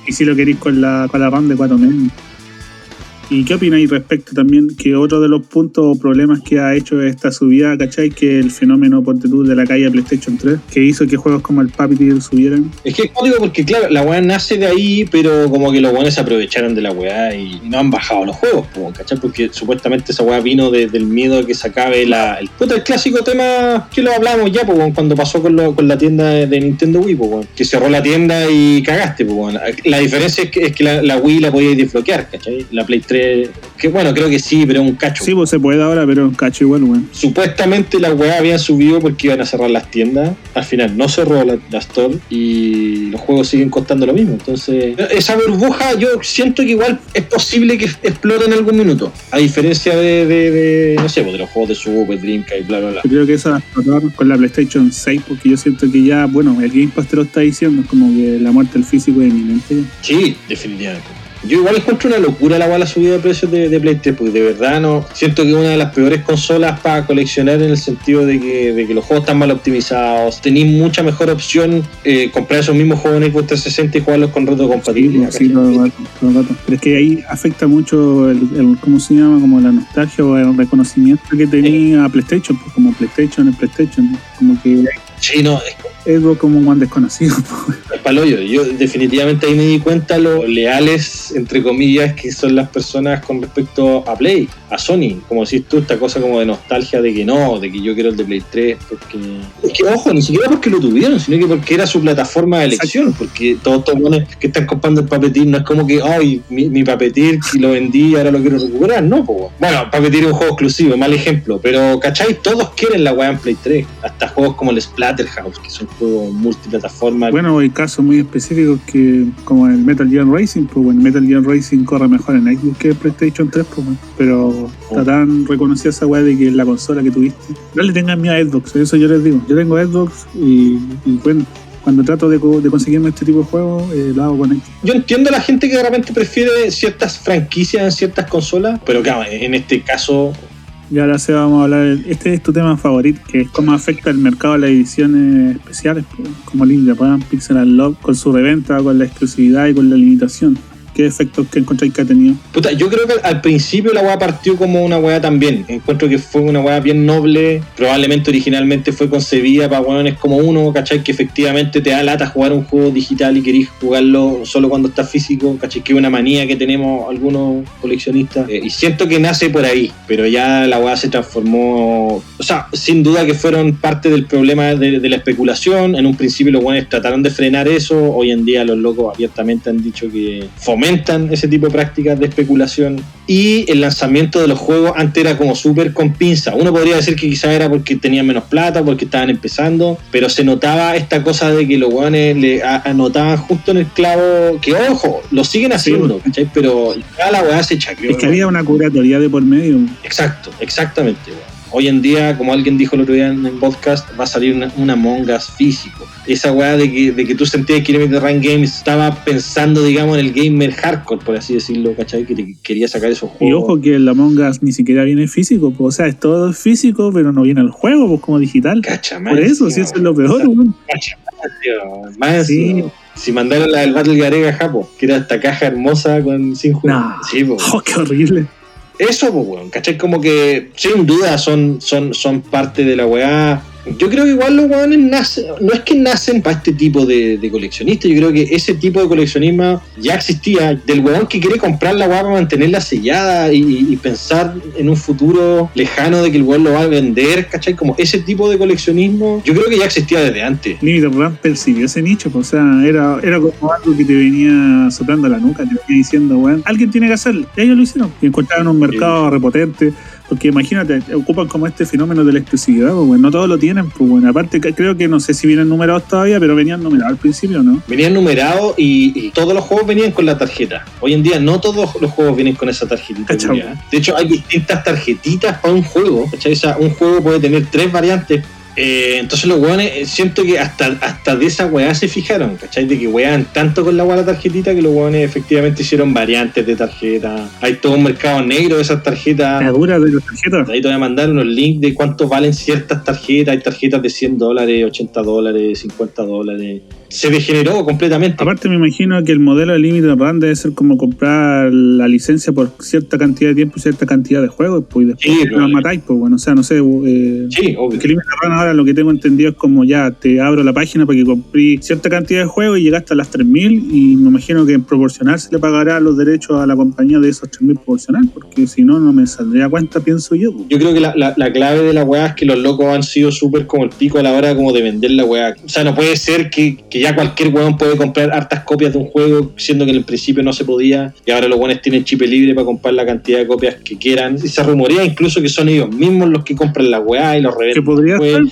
Y si lo queréis con la, con la RAM de 4 meses. ¿Y qué opináis respecto también que otro de los puntos o problemas que ha hecho esta subida, ¿cachai? Que el fenómeno de la calle PlayStation 3, que hizo que juegos como el Puppeteer subieran. Es que es código porque, claro, la weá nace de ahí, pero como que los weones se aprovecharon de la weá y no han bajado los juegos, ¿cachai? Porque supuestamente esa weá vino de- del miedo a que se acabe la, el, puta, el clásico tema que lo hablamos ya, weón, cuando pasó con, lo- con la tienda de, Nintendo Wii, weón, que cerró la tienda y cagaste, weón. La diferencia es que, es que la, Wii la podías desbloquear, ¿cachai? La Play 3, que bueno, creo que sí, pero un cacho. Sí, pues se puede ahora, pero cacho igual, weón. Supuestamente la weá habían subido porque iban a cerrar las tiendas. Al final no cerró la, la store y los juegos siguen costando lo mismo. Entonces, esa burbuja yo siento que igual es posible que explote en algún minuto. A diferencia de, de- de, no sé, pues, de los juegos de Super, Dreamcast y bla, bla, bla. Yo creo que eso va a explotar con la PlayStation 6, porque yo siento que ya, bueno, el Game Pass te lo está diciendo, es como que la muerte del físico es inminente. Sí, definitivamente. Yo igual encuentro una locura la, la subida de precios de, de Play 3, porque de verdad no. Siento que es una de las peores consolas para coleccionar en el sentido de que, de que los juegos están mal optimizados. Tenéis mucha mejor opción eh, comprar esos mismos juegos en Xbox 360 y jugarlos con Sí, retrocompatibilidad. sí, rato, todo el rato. Pero es que ahí afecta mucho el, el- ¿cómo se llama? Como la nostalgia o el reconocimiento que tenía PlayStation, pues como PlayStation es PlayStation, como que Sí, no, es, es algo como un desconocido. <laughs> pues. Es palollo. Yo definitivamente ahí me di cuenta lo leales, entre comillas, que son las personas con respecto a Play, a Sony. Como decís tú, esta cosa como de nostalgia de que no, de que yo quiero el de Play 3, porque... Es que, ojo, ni siquiera porque lo tuvieron, sino que porque era su plataforma de elección, porque todos estos que están comprando el papetir no es como que, ay, mi, mi papetir, si lo vendí, ahora lo quiero recuperar, no, po. Bueno, papetir es un juego exclusivo, mal ejemplo, pero, ¿cachai? Todos quieren la weá en Play 3, hasta juegos como el Splatterhouse, que son juegos multiplataforma. Bueno, el caso casos muy específicos que, como el Metal Gear Racing, pues bueno, Metal Gear Racing corre mejor en Xbox que en PlayStation 3, pues bueno, pero está tan reconocida esa weá de que es la consola que tuviste. No le tengan miedo a Xbox, eso yo les digo. Yo tengo Xbox y, y bueno, cuando trato de, de conseguirme este tipo de juegos, eh, lo hago con Xbox. Yo entiendo a la gente que de repente prefiere ciertas franquicias en ciertas consolas, pero claro, en este caso, Y ahora se vamos a hablar, este es tu tema favorito, que es cómo afecta el mercado a las ediciones especiales, pues, como Link Japan, Pixel and Love, con su reventa, con la exclusividad y con la limitación. ¿Qué efectos que encontráis que ha tenido? puta, yo creo que al principio la weá partió como una weá también. Encuentro que fue una weá bien noble. Probablemente originalmente fue concebida para weones como uno, ¿cachai? Que efectivamente te da lata jugar un juego digital y querís jugarlo solo cuando está físico, ¿cachai? Que es una manía que tenemos algunos coleccionistas. Eh, y siento que nace por ahí, pero ya la weá se transformó. O sea, sin duda que fueron parte del problema de, de la especulación. En un principio los weones trataron de frenar eso. Hoy en día los locos abiertamente han dicho que fomentan ese tipo de prácticas de especulación. Y el lanzamiento de los juegos antes era como súper con pinza. Uno podría decir que quizás era porque tenían menos plata, porque estaban empezando, pero se notaba esta cosa de que los weones le anotaban justo en el clavo. Que ojo, lo siguen haciendo, ¿cachai? Pero ya la weá se chaqueó. Es que había una curatoría de por medio. Exacto, exactamente. weón. Hoy en día, como alguien dijo el otro día en podcast, va a salir una, una Among Us físico. Esa weá de que, de que tú sentías que Limited Run Games estaba pensando, digamos, en el gamer hardcore, por así decirlo, ¿cachai? Que quería sacar esos Y juegos. ojo que el Among Us ni siquiera viene físico, o sea, es todo físico, pero no viene al juego, pues como digital. Cacha, Por eso, si eso es lo peor, weón. Más, Sí. Si mandaron la del Battle Garega Japo, que era esta caja hermosa con sin juego. No. Sí, po. <laughs> Oh, qué horrible. Eso, pues, weón, ¿cachai? Como que sin duda son, son, son parte de la weá. Yo creo que igual los weones nacen, no es que nacen para este tipo de, de coleccionistas, yo creo que ese tipo de coleccionismo ya existía, del weón que quiere comprar la weá para mantenerla sellada y, pensar en un futuro lejano de que el weón lo va a vender, ¿cachai? Como ese tipo de coleccionismo, yo creo que ya existía desde antes. Limited Run percibió ese nicho, pues, o sea, era, era como algo que te venía soplando la nuca, te venía diciendo, weón, alguien tiene que hacerlo. Y ellos lo hicieron. Y encontraron un mercado repotente. Porque imagínate, ocupan como este fenómeno de la exclusividad, pues, weón, no todos lo tienen, pues bueno, aparte creo que no sé si vienen numerados todavía, pero venían numerados al principio, ¿no? Venían numerados y, y todos los juegos venían con la tarjeta. Hoy en día no todos los juegos vienen con esa tarjetita. De hecho, hay distintas tarjetitas para un juego. ¿cachai? O sea, un juego puede tener tres variantes. Eh, entonces los weones, eh, siento que hasta, hasta de esa weá se fijaron, ¿cachai? De que wean tanto con la weá la tarjetita que los weones efectivamente hicieron variantes de tarjeta. Hay todo un mercado negro de esas tarjetas. La dura de las tarjetas. Ahí te voy a mandar unos links de cuánto valen ciertas tarjetas. Hay tarjetas de 100 dólares, 80 dólares, 50 dólares. Se degeneró completamente. Aparte me imagino que el modelo de Limited Run debe ser como comprar la licencia por cierta cantidad de tiempo y cierta cantidad de juegos, pues y después Sí, la probable. matáis, pues bueno, o sea, no sé, eh, Sí, obvio. Limited Run ahora lo que tengo entendido es como ya te abro la página para que compré cierta cantidad de juegos y llegaste a las 3.000 y me imagino que en proporcional se le pagará los derechos a la compañía de esos 3.000 proporcional, porque si no, no me saldría cuenta, pienso yo. Yo creo que la, la- la clave de la weá es que los locos han sido súper como el pico a la hora como de vender la weá. O sea, no puede ser que, que ya cualquier weón puede comprar hartas copias de un juego, siendo que en el principio no se podía, y ahora los weones tienen chip libre para comprar la cantidad de copias que quieran. Y se rumorea incluso que son ellos mismos los que compran la weá y los Que revenden. podría después. ser.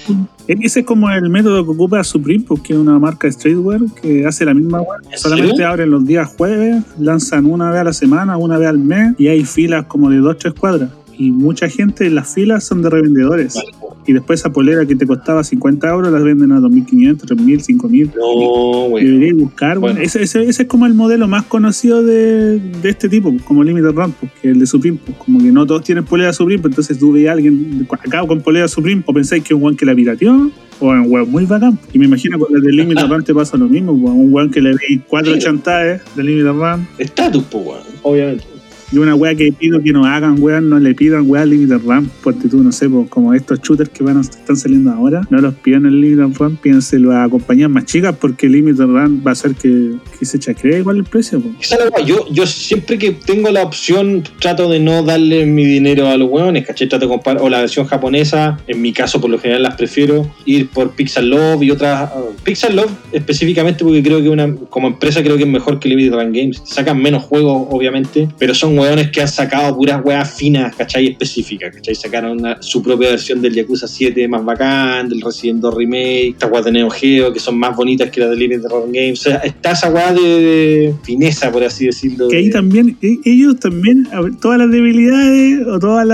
Ese es como el método que ocupa Supreme, porque es una marca streetwear que hace la misma web. ¿En Solamente abren los días jueves, lanzan una vez a la semana, una vez al mes, y hay filas como de dos, tres cuadras. Y mucha gente en las filas son de revendedores. Vale. Y después esa polera que te costaba 50 euros las venden a 2.500, 3.000, 5.000. No, güey. Deberíais buscar, bueno, Bueno. ese, ese, ese es como el modelo más conocido de, de este tipo, como Limited Run, porque el de Supreme, pues, como que no todos tienen polera Supreme, pues, entonces tú veías a alguien acá con polera Supreme, o pensáis que es un weón que la pirateó, o es un weón muy bacán. Y me imagino con el de Limited Run te pasa lo mismo, pues, un weón que le veis cuatro Sí. chantajes de Limited Run, Estatus, pues, weón. Obviamente. Y una weá que pido que no hagan, weón, no le pidan weá Limited Run, porque tú, no sé, pues, como estos shooters que van a, están saliendo ahora, no los pidan el Limited Run, pídenselo a compañías más chicas, porque Limited Run va a hacer que, se chacree igual el precio, pues. Weá. Yo, yo siempre que tengo la opción trato de no darle mi dinero a los hueones, ¿cachai? Trato de comprar o la versión japonesa, en mi caso por lo general las prefiero, ir por Pixel Love y otras. uh, Pixel Love específicamente porque creo que una como empresa creo que es mejor que Limited Run Games. Sacan menos juegos, obviamente, pero son hueones que han sacado puras weas finas, ¿cachai? Específicas, ¿cachai? Sacaron una- su propia versión del Yakuza 7 más bacán, del Resident 2 Remake, esta wea de Neo Geo, que son más bonitas que las de Limited Run Games. O sea, está esa wea de, de fineza, por así decirlo. Que ahí de- también, e- ellos también, todas las debilidades o todos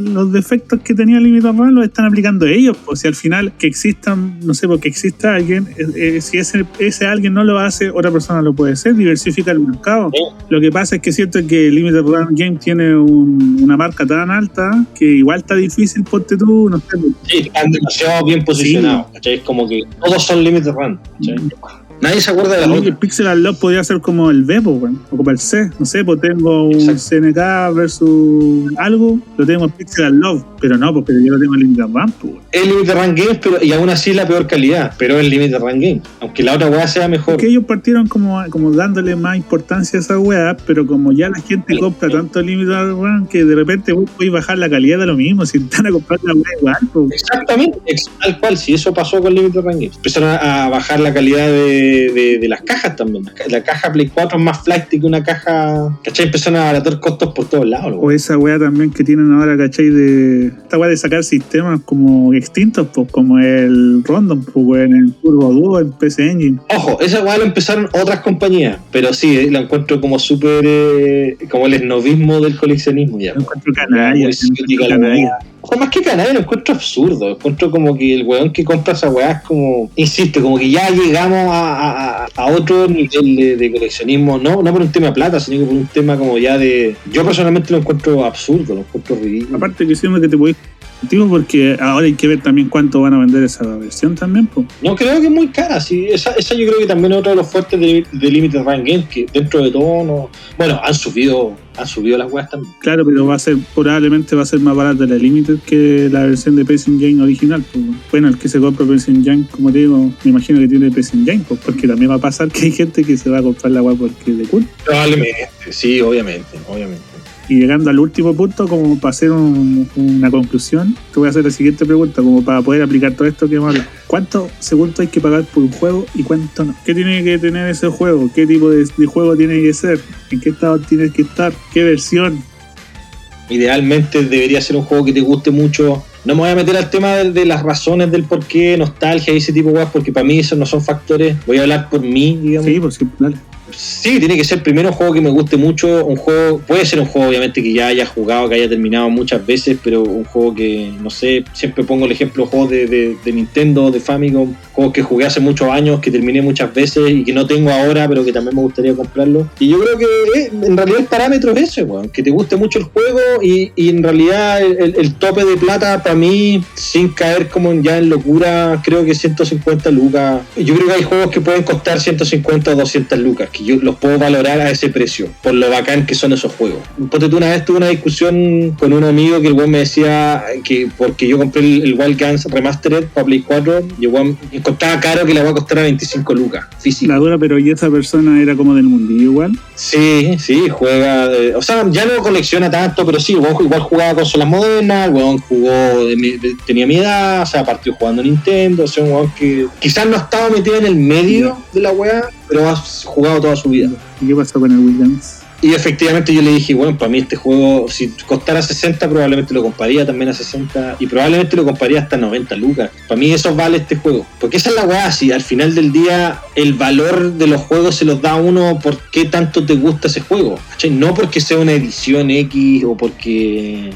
los defectos que tenía Limited Run los están aplicando ellos. Pues si al final que existan, no sé, porque exista alguien, eh, eh, si ese, ese alguien no lo hace, otra persona lo puede hacer, diversifica el mercado. Sí. Lo que pasa es que siento que Limited Run Game tiene un- una marca tan alta que igual está difícil, ponte tú, no sé, Sí, están demasiado bien posicionados, ¿cachai? Es como que todos son Limited Run, ¿cachai? Nadie se acuerda de la otra. el Pixel Unlock podría ser como el B, pues, weón, o como el C. No sé, pues tengo un Exacto. CNK versus algo, lo tengo en Pixel Unlock, pero no, porque yo lo tengo en Limited Run, pues, weón. Es Limited Run Games, pero, y aún así es la peor calidad, pero es Limited Run Games. Aunque la otra weá sea mejor. Porque ellos partieron como, como dándole más importancia a esa weá, pero como ya la gente Sí. compra tanto Limited Run que de repente vos podés bajar la calidad de lo mismo, si están a comprar la weá igual, pues. Exactamente, ex- tal cual, si eso pasó con Limited Run Games. Empezaron a, a bajar la calidad de, de- de las cajas también. La, ca- la caja Play 4 es más flight que una caja. ¿Cachai? Empezaron a abaratar costos por todos lados. O esa weá también que tienen ahora, ¿cachai? De esta weá de sacar sistemas como extintos, pues como el Random, pues weón, el Turbo Duo, el PC Engine. Ojo, esa weá lo empezaron otras compañías, pero sí, eh, la encuentro como súper. eh, como el esnovismo del coleccionismo ya. Lo encuentro canalla, O más que canalla, lo encuentro absurdo. Encuentro como que el weón que compra esa weá es como. Insisto, como que ya llegamos a, a- a otro nivel de, coleccionismo. No, no por un tema de plata, sino por un tema como ya de. Yo personalmente lo encuentro absurdo, lo encuentro ridículo. Aparte que siempre que te podéis contigo porque ahora hay que ver también cuánto van a vender esa versión también, pues. No creo que es muy cara, sí. Esa, esa yo creo que también es otro de los fuertes de, de Limited Run Games, que dentro de todo no. Bueno, han subido, han subido las weas también. Claro, pero va a ser, probablemente va a ser más barata la Limited que la versión de PC Engine original. Bueno, el que se compra PC Engine, como te digo, me imagino que tiene PC Engine, pues, porque también va a pasar que hay gente que se va a comprar la web porque es de cool. Probablemente, sí, obviamente, obviamente. Y llegando al último punto, como para hacer un- una conclusión, te voy a hacer la siguiente pregunta, como para poder aplicar todo esto que hemos hablado. ¿Cuánto según tú hay que pagar por un juego y cuánto no? ¿Qué tiene que tener ese juego? ¿Qué tipo de, de juego tiene que ser? ¿En qué estado tienes que estar? ¿Qué versión? Idealmente debería ser un juego que te guste mucho. No me voy a meter al tema de, de las razones del por qué, nostalgia y ese tipo de cosas, porque para mí esos no son factores. Voy a hablar por mí, digamos. Sí, pues sí, dale. Sí, tiene que ser primero un juego que me guste mucho, un juego, puede ser un juego obviamente que ya haya jugado, que haya terminado muchas veces, pero un juego que, no sé, siempre pongo el ejemplo de juegos de, Nintendo, de Famicom, juegos que jugué hace muchos años, que terminé muchas veces y que no tengo ahora, pero que también me gustaría comprarlo. Y yo creo que eh, en realidad el parámetro es ese, weón, que te guste mucho el juego y, y en realidad el, el- tope de plata para mí, sin caer como ya en locura, creo que 150 lucas. Yo creo que hay juegos que pueden costar 150 o 200 lucas, que yo los puedo valorar a ese precio, por lo bacán que son esos juegos. Ponte tú una vez tuve una discusión con un amigo que el weón me decía que porque yo compré el, el Wild Guns Remastered para Play 4, y el weón encontraba caro que la costar a 25 lucas, física. La dura, pero ¿y esa persona era como del mundillo igual? Sí, sí, juega. o sea, ya no colecciona tanto, pero sí, el weón igual jugaba consolas modernas, el weón jugó, de mi- de- tenía mi edad, o sea, partió jugando Nintendo, o sea, un weón que quizás no estaba metido en el medio de la weá, pero ha jugado toda su vida. ¿Y qué pasó con el Williams? Y efectivamente yo le dije, bueno, para mí este juego, si costara 60, probablemente lo compraría también a 60 y probablemente lo compraría hasta 90 lucas. Para mí eso vale este juego. Porque esa es la weá, si al final del día el valor de los juegos se los da a uno por qué tanto te gusta ese juego. ¿cachai? No porque sea una edición X o porque...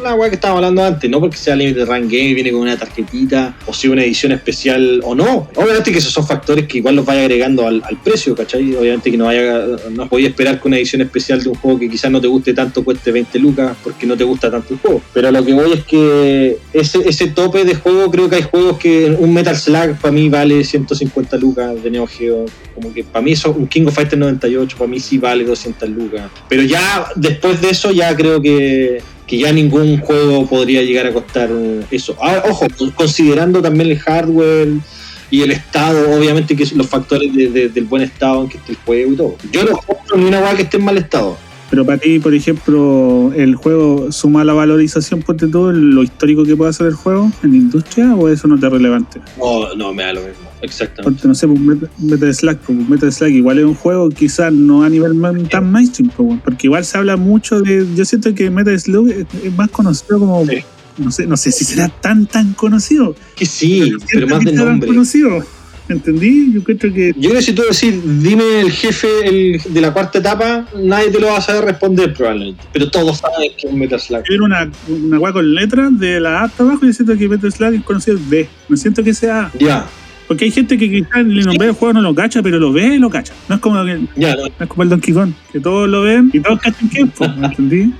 La weá que estábamos hablando antes, no porque sea Limited Run Game viene con una tarjetita o sea una edición especial o no. Obviamente que esos son factores que igual los vaya agregando al, precio, ¿cachai? Obviamente que no vaya, no podía esperar que una edición especial de un juego que quizás no te guste tanto cueste 20 lucas porque no te gusta tanto el juego. Pero lo que voy es que ese, ese tope de juego, creo que hay juegos que un Metal Slug para mí vale 150 lucas de Neo Geo. Como que para mí eso, un King of Fighters 98 para mí sí vale 200 lucas. Pero ya después de eso ya creo que que ya ningún juego podría llegar a costar eso. Ahora, ojo, considerando también el hardware y el estado, obviamente que son los factores de- de- del buen estado en que esté el juego y todo. Yo no compro ni una weá que esté en mal estado. Pero para ti, por ejemplo, ¿el juego suma la valorización, ponte todo, lo histórico que puede hacer el juego en la industria o eso no te es relevante? No, no, me da lo mismo. Exactamente. Porque no sé, pues Meta, Meta Slack, pues Meta Slack igual es un juego quizás no a nivel man- tan mainstream, pues, porque igual se habla mucho de. Yo siento que Meta Slack es, es más conocido como. Sí. No sé, no sé si será tan tan conocido. Que sí, siento pero más de sea tan nombre. conocido. ¿Entendí? Yo creo que. Yo creo que si tú decís, dime el jefe el- de la cuarta etapa, nadie te lo va a saber responder probablemente. Pero todos saben que es un Metal Slug. Ver una, una guay con letras de la A hasta abajo, yo siento que Meta Slack es conocido D. No siento que sea. Ya, Porque hay gente que quizás le nombré el juego no lo cacha, pero lo ve y lo cacha. No es como, que, no ya, no. es como el Donkey Kong, que todos lo ven y todos cachan que es, pues, ¿me entendí?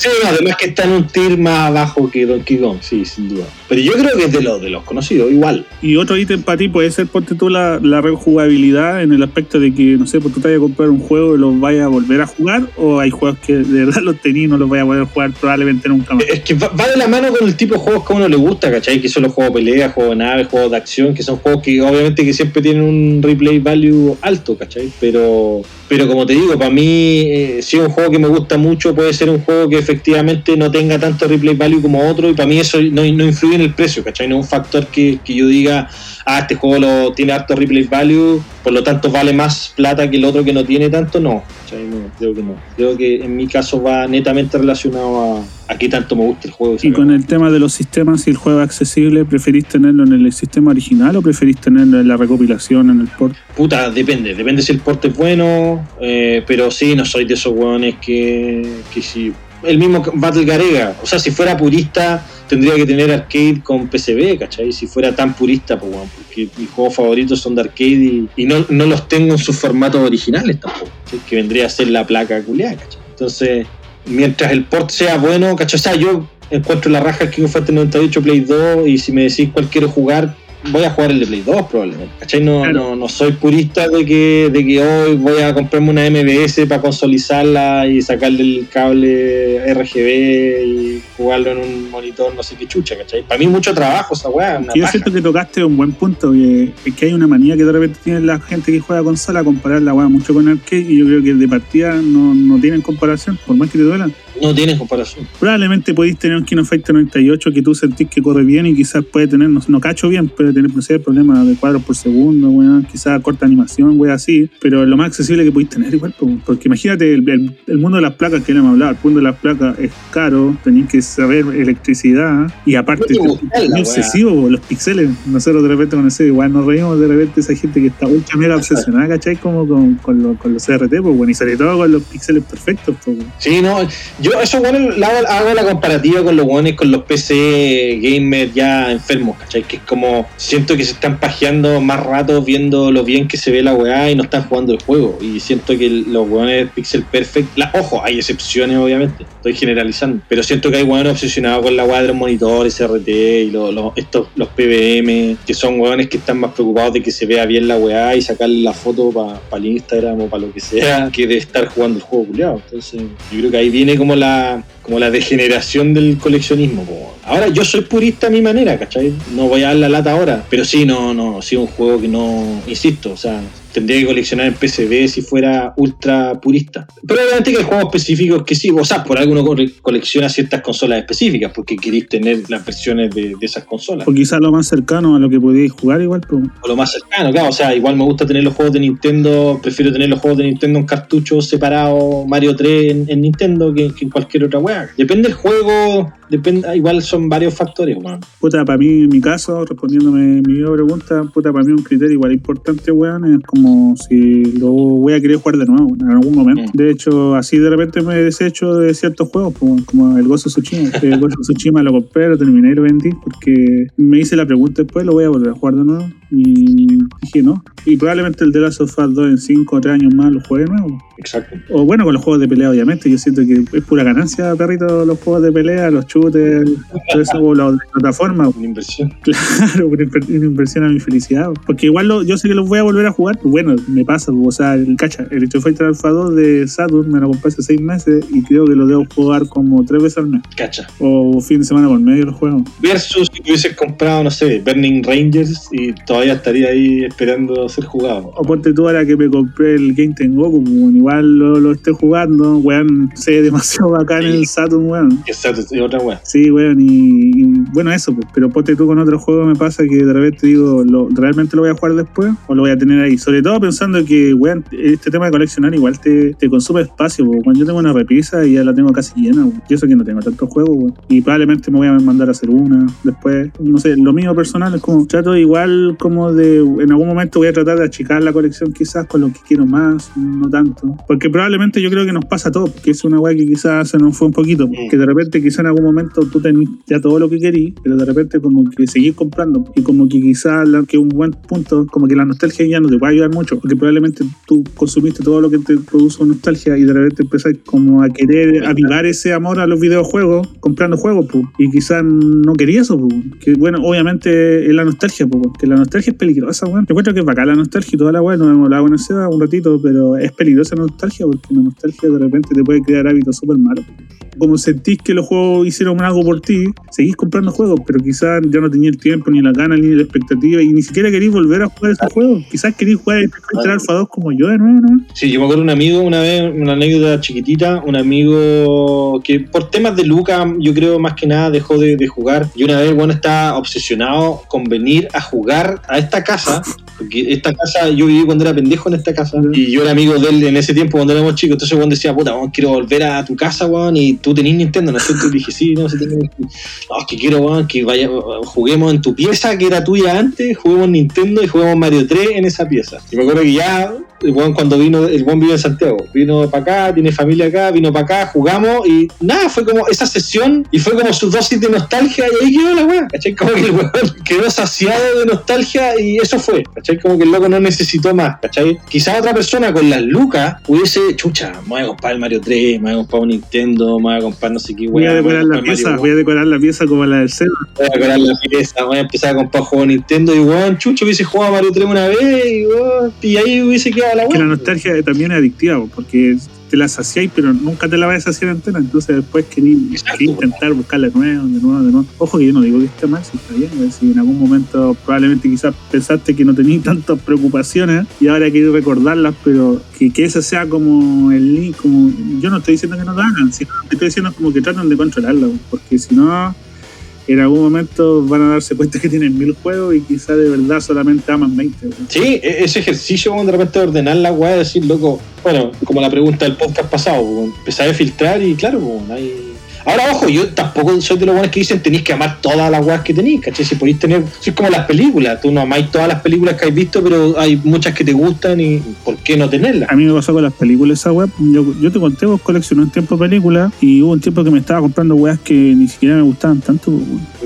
Sí, no, además que está en un tier más abajo que Donkey Kong, sí, sin duda. Pero yo creo que es de los, de los conocidos, igual. Y otro ítem para ti puede ser, ponte tú la, la rejugabilidad en el aspecto de que, no sé, pues tú te vayas a comprar un juego y lo vayas a volver a jugar, o hay juegos que de verdad los tenías y no los vayas a poder jugar probablemente nunca más. Es que va, va de la mano con el tipo de juegos que a uno le gusta, ¿cachai? Que son los juegos de pelea, juegos de nave, juegos de acción, que son juegos que obviamente que siempre tienen un replay value alto, ¿cachai? Pero, pero como te digo, para mí, eh, si es un juego que me gusta mucho, puede ser un juego que efectivamente no tenga tanto replay value como otro, y para mí eso no, no influye en el precio, ¿cachai? No es un factor que, que yo diga, ah, este juego lo, tiene harto replay value, por lo tanto vale más plata que el otro que no tiene tanto, no, ¿cachai? No, creo que no. Creo que en mi caso va netamente relacionado a, a qué tanto me gusta el juego. Y con el tema de los sistemas, si el juego es accesible, ¿preferís tenerlo en el sistema original o preferís tenerlo en la recopilación, en el port? Puta, depende, depende si el porte es bueno, eh, pero sí, no soy de esos hueones que, que si... El mismo Battle Garega, o sea, si fuera purista tendría que tener arcade con PCB, ¿cachai? Si fuera tan purista, pues bueno, porque mis juegos favoritos son de arcade y, y no, no los tengo en sus formatos originales tampoco, ¿sí? que vendría a ser la placa culiada, ¿cachai? Entonces, mientras el port sea bueno, ¿cachai? O yo encuentro la raja el King of Fighters 98 Play 2 y si me decís cuál quiero jugar, voy a jugar el de Play 2 probablemente. ¿Cachai? No, Claro. no, no soy purista de que, de que hoy voy a comprarme una MBS para consolizarla y sacarle el cable RGB y jugarlo en un monitor, no sé qué chucha, ¿cachai? Para mí mucho trabajo esa weá, Yo paja. siento que tocaste un buen punto, que es que hay una manía que de repente tiene la gente que juega consola a comparar la weá mucho con arcade y yo creo que de partida no, no tienen comparación, por más que te duelan. No tienes comparación. Probablemente podéis tener un Kino Fighter 98 que tú sentís que corre bien y quizás puede tener, no, no cacho bien, puede tener no sé, problemas de cuadros por segundo, weón, quizás corta animación, weón, así, pero lo más accesible que podéis tener igual, po, porque imagínate el, el- el mundo de las placas que le hemos hablado, el mundo de las placas es caro, tenéis que saber electricidad y aparte que es muy obsesivo, los píxeles, nosotros de repente con ese igual nos reímos de repente esa gente que está ultra mega obsesionada, ¿cachai? Como con, con, lo- con los CRT, pues bueno, y sobre todo con los píxeles perfectos, pues. Sí, no, yo eso bueno hago, hago la comparativa con los buenos con los PC gamers ya enfermos, ¿cachai? Que es como, siento que se están pajeando más rato viendo lo bien que se ve la weá y no están jugando el juego. Y siento que los weones Pixel Perfect, la, ojo, hay excepciones obviamente, estoy generalizando, pero siento que hay weones obsesionados con la weá de los monitores, RT y lo- lo- estos, los PBM, que son weones que están más preocupados de que se vea bien la weá y sacarle la foto para el Instagram o para lo que sea, que de estar jugando el juego culiado. Entonces, yo creo que ahí viene como la como la degeneración del coleccionismo. po. Ahora yo soy purista a mi manera, ¿cachai? No voy a dar la lata ahora, pero sí, no, no, sí un juego que no, insisto, o sea, tendría que coleccionar en PCB si fuera ultra purista. Pero obviamente que hay juegos específicos que sí, o sea, por algo uno cole- colecciona ciertas consolas específicas, porque queréis tener las versiones de, de esas consolas. O quizás lo más cercano a lo que podíais jugar igual, pues. O lo más cercano, claro, o sea, igual me gusta tener los juegos de Nintendo, prefiero tener los juegos de Nintendo en cartuchos separados, Mario 3 en, en Nintendo que, que en cualquier otra weá. Depende del juego, depende, igual son varios factores, weón. Puta, para mí, en mi caso, respondiéndome mi pregunta, puta, para mí un criterio igual importante, weón, es como si lo voy a querer jugar de nuevo en algún momento. Mm. De hecho, así de repente me desecho de ciertos juegos, pues, como el Gozo Tsushima. <laughs> El Gozo Tsushima lo compré, lo terminé y lo vendí porque me hice la pregunta después, lo voy a volver a jugar de nuevo. Y dije no. Y probablemente el de Last of Us 2 en 5 o 3 años más lo juegue de nuevo. Exacto. O bueno, con los juegos de pelea, obviamente. Yo siento que es pura ganancia, perrito, los juegos de pelea, los shooters, todo eso, o las plataformas. Una inversión. Claro, una inver- una inversión a mi felicidad. Porque igual lo- yo sé que los voy a volver a jugar, pues, bueno, me pasa, o sea, el cacha, el Street Fighter Alpha 2 de Saturn me lo compré hace seis meses y creo que lo debo jugar como tres veces al mes. Cacha. O fin de semana por medio lo juego. Versus si hubieses comprado, no sé, Burning Rangers y todavía estaría ahí esperando ser jugado. O ponte tú ahora que me compré el Game Tengoku, pues, igual lo, lo estoy jugando, weón, ve demasiado bacán el Saturn, weón. Que esa es otra weá. Sí, weón, y, y bueno, eso, pues, pero ponte tú con otros juegos me pasa que de repente digo, ¿lo, ¿realmente lo voy a jugar después o lo voy a tener ahí? Sobre todo pensando que, weón, este tema de coleccionar igual te, te consume espacio, pues, cuando yo tengo una repisa y ya la tengo casi llena, weón. y eso que no tengo tantos juegos, weón. y probablemente me voy a mandar a hacer una después, no sé, lo mío personal es como, trato igual como de, en algún momento voy a tratar de achicar la colección quizás con lo que quiero más, no tanto, porque probablemente yo creo que nos pasa a todos, que es una weá que quizás se nos fue un poquito, que de repente quizás en algún momento tú tenés ya todo lo que querís, pero de repente como que seguís comprando y como que quizás la- que un buen punto, como que la nostalgia ya no te puede ayudar mucho, porque probablemente tú consumiste todo lo que te produjo nostalgia y de repente empezás como a querer avivar ese amor a los videojuegos comprando juegos, pues, y quizás no querías eso, pues, que bueno, obviamente es la nostalgia, pues, que la nostalgia es peligrosa, weón. Yo encuentro que es bacán la nostalgia y toda la weá, no hemos hablado Seba un ratito, pero es peligrosa la nostalgia porque la nostalgia de repente te puede crear hábitos súper malos. Como sentís que los juegos hicieron algo por ti, seguís comprando juegos, pero quizás ya no tenías el tiempo, ni la gana, ni la expectativa, y ni siquiera querís volver a jugar esos juegos. Quizás querís jugar el Alpha 2 como yo de nuevo, ¿no? Sí, yo me acuerdo un amigo una vez, una anécdota chiquitita, un amigo que por temas de Luca, yo creo más que nada dejó de, de jugar. Y una vez, bueno, estaba obsesionado con venir a jugar a esta casa, porque esta casa, yo viví cuando era pendejo en esta casa, y yo era amigo de él en ese tiempo cuando éramos chicos. Entonces, Juan decía, puta, weón, quiero volver a tu casa, weón, y tú tenés Nintendo, ¿no es cierto? Y dije, sí, no, sí tengo. No, es que quiero, weón, que vaya, juguemos en tu pieza que era tuya antes, juguemos Nintendo y juguemos Mario 3 en esa pieza. Y me acuerdo que ya, el buen cuando vino, el buen vive en Santiago, vino para acá, tiene familia acá, vino para acá, jugamos y nada, fue como esa sesión y fue como su dosis de nostalgia y ahí quedó la weá, ¿cachai? Como que el weón <laughs> quedó saciado de nostalgia y eso fue, ¿cachai? Como que el loco no necesitó más, ¿cachai? Quizás otra persona con las lucas hubiese, chucha, me voy a comprar el Mario 3, me voy a comprar un Nintendo, me voy a comprar no sé qué Voy a weá, decorar la pieza, Mario voy a decorar la pieza como la del Zelda. voy a decorar la pieza, voy a empezar a comprar juegos Nintendo y weón, chucho hubiese jugado a Mario 3 una vez y, weón, y ahí hubiese quedado la que la nostalgia también es adictiva, po, porque te la saciáis, pero nunca te la vas a saciar entera. Entonces después querís intentar buscarla de nuevo, de nuevo, de nuevo. Ojo que yo no digo que esté mal, si está bien, si en algún momento probablemente quizás pensaste que no tenías tantas preocupaciones y ahora querés recordarlas, pero que, que ese sea como el link, como yo no estoy diciendo que no lo hagan, sino que estoy diciendo como que tratan de controlarlo, porque si no en algún momento van a darse cuenta que tienen mil juegos y quizás de verdad solamente aman 20. güey. Sí, e- ese ejercicio de repente de ordenar la weá, decir, loco, bueno, como la pregunta del podcast pasado, empezar a filtrar y claro, hay... Ahora, ojo, yo tampoco soy de los buenos que dicen tenéis que amar todas las weas que tenéis, ¿cachai? Si podéis tener, es como las películas, tú no amáis todas las películas que has visto, pero hay muchas que te gustan y ¿por qué no tenerlas? A mí me pasó con las películas esa web. Yo, te conté, vos coleccioné un tiempo películas y hubo un tiempo que me estaba comprando weas que ni siquiera me gustaban tanto.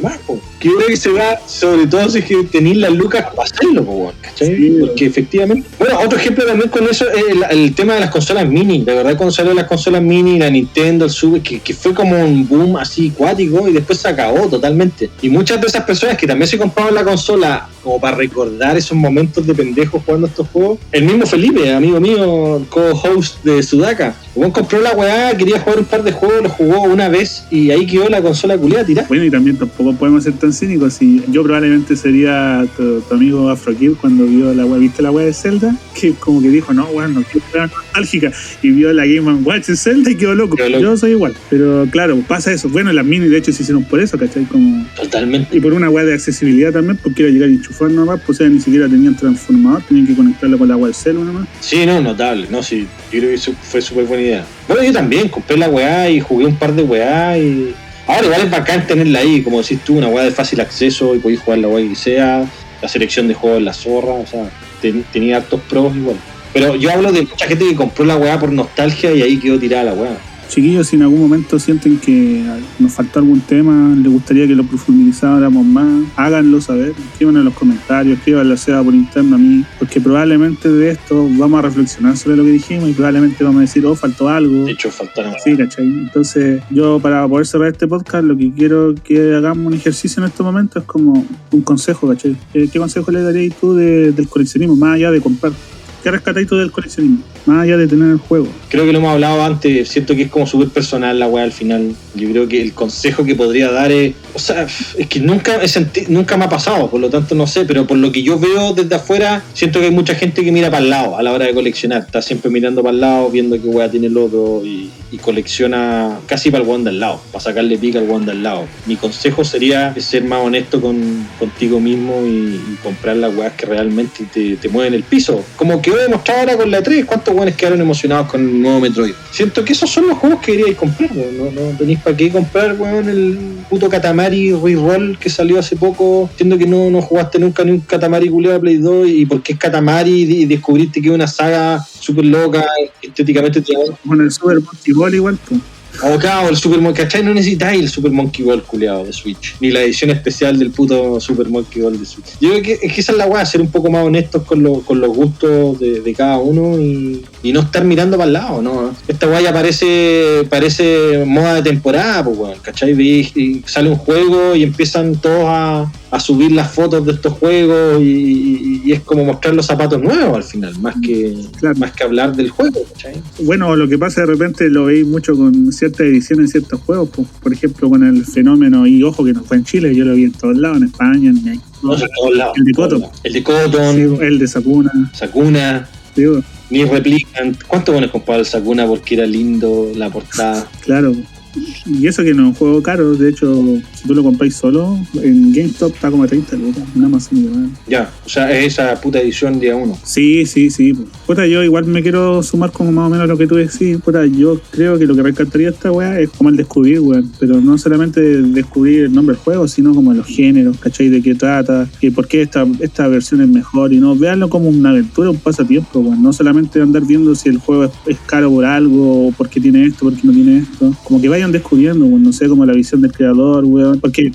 Más, po. Que yo creo que se da, sobre todo si es que tenéis las lucas para hacerlo, po, weón, ¿cachai? Sí. Porque efectivamente. Bueno, otro ejemplo también con eso es el, el tema de las consolas mini. De verdad, cuando salieron las consolas mini, la Nintendo, el Super, que, que fue como un boom así cuático y después se acabó totalmente. Y muchas de esas personas que también se compraron la consola como para recordar esos momentos de pendejos jugando estos juegos. El mismo Felipe, amigo mío, co-host de Sudaka. Weón compró la weá, quería jugar un par de juegos, lo jugó una vez y ahí quedó la consola culiada tirada. Bueno, y también tampoco podemos ser tan cínicos. Si yo probablemente sería tu, tu amigo Afrokid cuando vio la wea, ¿viste la wea de Zelda? Que como que dijo, no, weón, no quiero nostálgica. Y vio la Game Watch de Zelda y quedó loco. Quedó loco. Yo soy igual. Pero claro, pasa eso. Bueno, las mini de hecho se hicieron por eso, ¿cachai? Como Totalmente. Y por una web de accesibilidad también, porque era llegar y enchufar nomás, pues o sea, ni siquiera tenían transformador, tenían que conectarlo con la web celu nomás. Sí, no, notable, no, sí, yo creo que eso fue súper buena idea. Bueno, yo también compré la weá y jugué un par de weá y... Ahora igual es bacán tenerla ahí, como decís tú, una weá de fácil acceso y podéis jugar la weá que sea, la selección de juegos en la zorra, o sea, ten- tenía hartos pros igual. Pero yo hablo de mucha gente que compró la weá por nostalgia y ahí quedó tirada la weá. Chiquillos, si en algún momento sienten que nos faltó algún tema, les gustaría que lo profundizáramos más, háganlo saber, escriban en los comentarios, escriban sea por interno a mí, porque probablemente de esto vamos a reflexionar sobre lo que dijimos y probablemente vamos a decir, oh, faltó algo. De hecho, faltaron... Sí, ¿cachai? Entonces, yo para poder cerrar este podcast, lo que quiero que hagamos un ejercicio en estos momentos es como un consejo, ¿cachai? ¿Qué, qué consejo le darías tú de- del coleccionismo, más allá de comprar? ¿Qué rescatáis tú del coleccionismo? Más allá de tener el juego. Creo que lo hemos hablado antes, siento que es como súper personal la weá al final. Yo creo que el consejo que podría dar es, o sea, es que nunca, he nunca me ha pasado, por lo tanto no sé, pero por lo que yo veo desde afuera, siento que hay mucha gente que mira para el lado a la hora de coleccionar, está siempre mirando para el lado, viendo qué weá tiene el otro y, y colecciona casi para el weón del lado, para sacarle pica al weón del lado. Mi consejo sería ser más honesto con, contigo mismo y, comprar las weas que realmente te, mueven el piso. Como que he demostrado ahora con la 3, ¿cuántos weones quedaron emocionados con el nuevo Metroid? Siento que esos son los juegos que deberíais comprar, weón. no, no tenéis para qué comprar, weón, el puto Katamari Reroll que salió hace poco. Siento que no, no jugaste nunca ni un Katamari culiado de Play 2 y porque es Katamari y descubriste que es una saga súper loca, estéticamente te Con el Super Monkey Ball igual, pues. Abocado, el Super Monkey, ¿cachai? No necesitáis el Super Monkey Ball culeado de Switch, ni la edición especial del puto Super Monkey Ball de Switch. Yo creo que, es que esa es la weá, ser un poco más honestos con, lo- con los gustos de, cada uno y, y no estar mirando para el lado, ¿no? Esta weá ya parece, parece moda de temporada, pues weón, ¿cachai? Y sale un juego y empiezan todos a, a subir las fotos de estos juegos y, es como mostrar los zapatos nuevos al final, más que, Claro. más que hablar del juego, ¿cachai? Bueno, lo que pasa de repente lo veis mucho con ciertas ediciones en ciertos juegos, pues, por ejemplo con el fenómeno, y ojo que no fue en Chile, yo lo vi en todos lados, en España, en México, No, en todos lados. El de Koto. El de Sí, el de Sakuna, Sakuna, digo, ni replican. ¿Cuánto buenos compadre el Sakuna porque era lindo la portada? claro. Y eso que no es un juego caro, de hecho, si tú lo compráis solo, en GameStop está como a 30 lucas, en Amazon igual. Ya, o sea, es esa puta edición día uno. Sí, sí, sí. Puta, yo igual me quiero sumar como más o menos lo que tú decís. Puta, yo creo que lo que rescataría esta weá es como el descubrir, weón. Pero no solamente descubrir el nombre del juego, sino como los géneros, ¿cachai? De qué trata, que por qué esta, esta versión es mejor. Y no, véanlo como una aventura, un pasatiempo, weón. No solamente andar viendo si el juego es, es caro por algo, o por qué tiene esto, por qué no tiene esto. Como que vayan descubriendo, weón. No sé, como la visión del creador, weón. Porque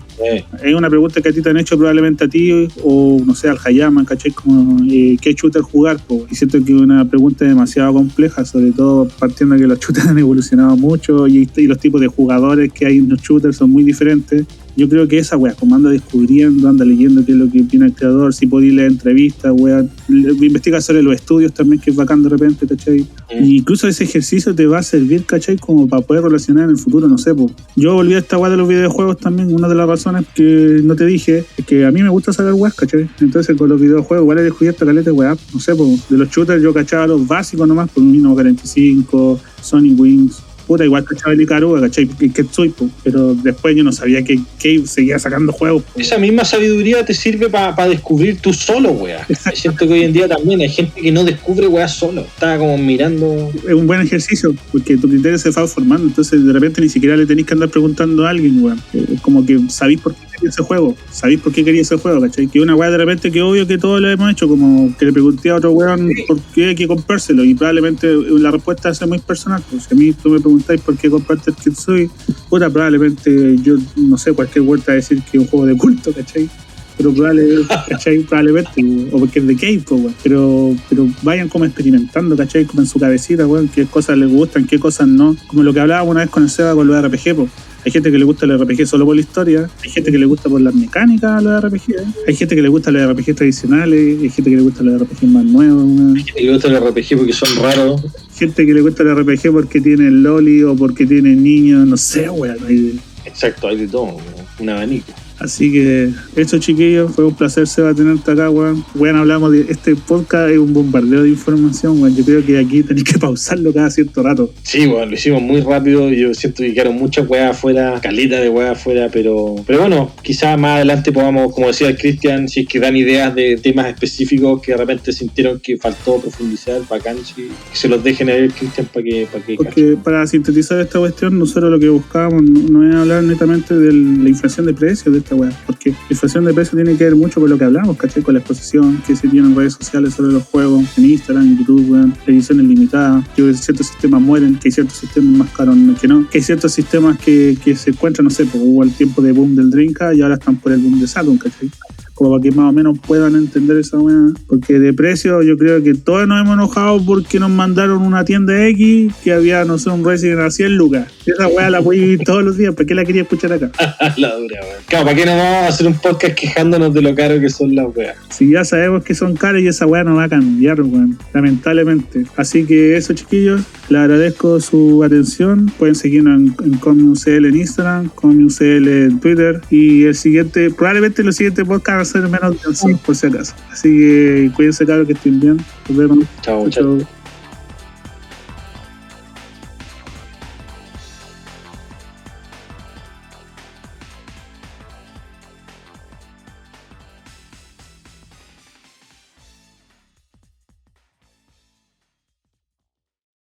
es una pregunta que a ti te han hecho probablemente a ti o no sé al Hayama, ¿cachai? Como eh, qué shooter jugar, po? y siento que es una pregunta demasiado compleja, sobre todo partiendo de que los shooters han evolucionado mucho y, y los tipos de jugadores que hay en los shooters son muy diferentes. Yo creo que esa weá, como anda descubriendo, anda leyendo qué es lo que opina el creador, si podéis leer entrevistas, weá, investiga sobre los estudios también, que es bacán de repente, ¿cachai? mm, Y incluso ese ejercicio te va a servir, ¿cachai? Como para poder relacionar en el futuro, no sé. po. Yo volví a esta weá de los videojuegos también. Una de las razones que no te dije es que a mí me gusta sacar weas, ¿cachai? Entonces con los videojuegos igual he descubierto caleta weá. No sé, po. de los shooters yo cachaba los básicos nomás, por un Mino 45, Sonic Wings. Puta, igual cachaba el Icaruga, ¿cachai? Que, soy. Pero después yo no sabía que, que seguía sacando juegos, po. esa misma sabiduría te sirve para descubrir tú solo, weá. <laughs> Siento que hoy en día también hay gente que no descubre weá solo. Está como mirando. es un buen ejercicio porque tu criterio se va formando entonces de repente ni siquiera le tenéis que andar preguntando a alguien. Eh, como que sabéis por qué quería ese juego sabéis por qué quería ese juego ¿cachai? que una weá de repente que obvio que todos lo hemos hecho como que le pregunté a otro weón por qué hay que comprárselo y probablemente la respuesta sea muy personal pues si a mí tú me preguntáis por qué compraste el Kitsui puta probablemente yo no sé cualquier vuelta a decir que es un juego de culto ¿cachai? pero probable, ¿cachai? <laughs> probablemente, o porque es de Cave, weón. pero, pero vayan como experimentando, ¿cachai? Como en su cabecita, weón, qué cosas les gustan, qué cosas no. Como lo que hablábamos una vez con el Seba con los RPG, po. Hay gente que le gusta el RPG solo por la historia, hay gente que le gusta por las mecánicas los RPG, hay gente que le gusta los RPG tradicionales, hay gente que le gusta los RPG más nuevos, weón. Y le gusta el RPG porque son raros. gente que le gusta el RPG porque tiene loli o porque tiene niños, no sé, weón. hay- Exacto, hay de todo, weón. un abanico. Así que eso chiquillos, fue un placer Seba tenerte acá, weón. Weón, hablamos de este podcast, es un bombardeo de información, weón. Yo creo que aquí tenéis que pausarlo cada cierto rato. Sí, bueno, lo hicimos muy rápido. Yo siento que quedaron muchas weas afuera, caleta de weas afuera, pero, pero bueno, quizás más adelante podamos, como decía el Cristian, si es que dan ideas de temas específicos que de repente sintieron que faltó profundizar, bacán, sí, que se los dejen a el Cristian para que, para que cachen. Porque para sintetizar esta cuestión, nosotros lo que buscábamos no no es hablar netamente de la inflación de precios de esta weá, porque de precios tiene que ver mucho con lo que hablamos, ¿cachai? Con la exposición que se tiene en redes sociales sobre los juegos, en Instagram, en YouTube, weón, ediciones limitadas, que ciertos sistemas mueren, que hay ciertos sistemas más caros que no, que hay ciertos sistemas que, que se encuentran, no sé, pues hubo el tiempo de boom del Drinka y ahora están por el boom de Saturn, ¿cachai? Como para que más o menos puedan entender esa weá. Porque de precio yo creo que todos nos hemos enojado porque nos mandaron una tienda X que había, no sé, un Resident a 100 lucas. Esa weá la voy a vivir todos los días, ¿para qué la quería escuchar acá? <laughs> la dura, weón. Claro, ¿para qué no vamos a hacer un podcast quejándonos de lo caro que son las weas? Si ya sabemos que son caras y esa weá no va a cambiar, weón, lamentablemente. Así que eso, chiquillos, les agradezco su atención. Pueden seguirnos en, en ComiUCL en Instagram, ComiUCL en Twitter. Y el siguiente, probablemente los siguientes podcasts ser menos densos, por si acaso. Así que cuídense, cabros, que estén bien. Nos vemos. Chao, chao. Chao.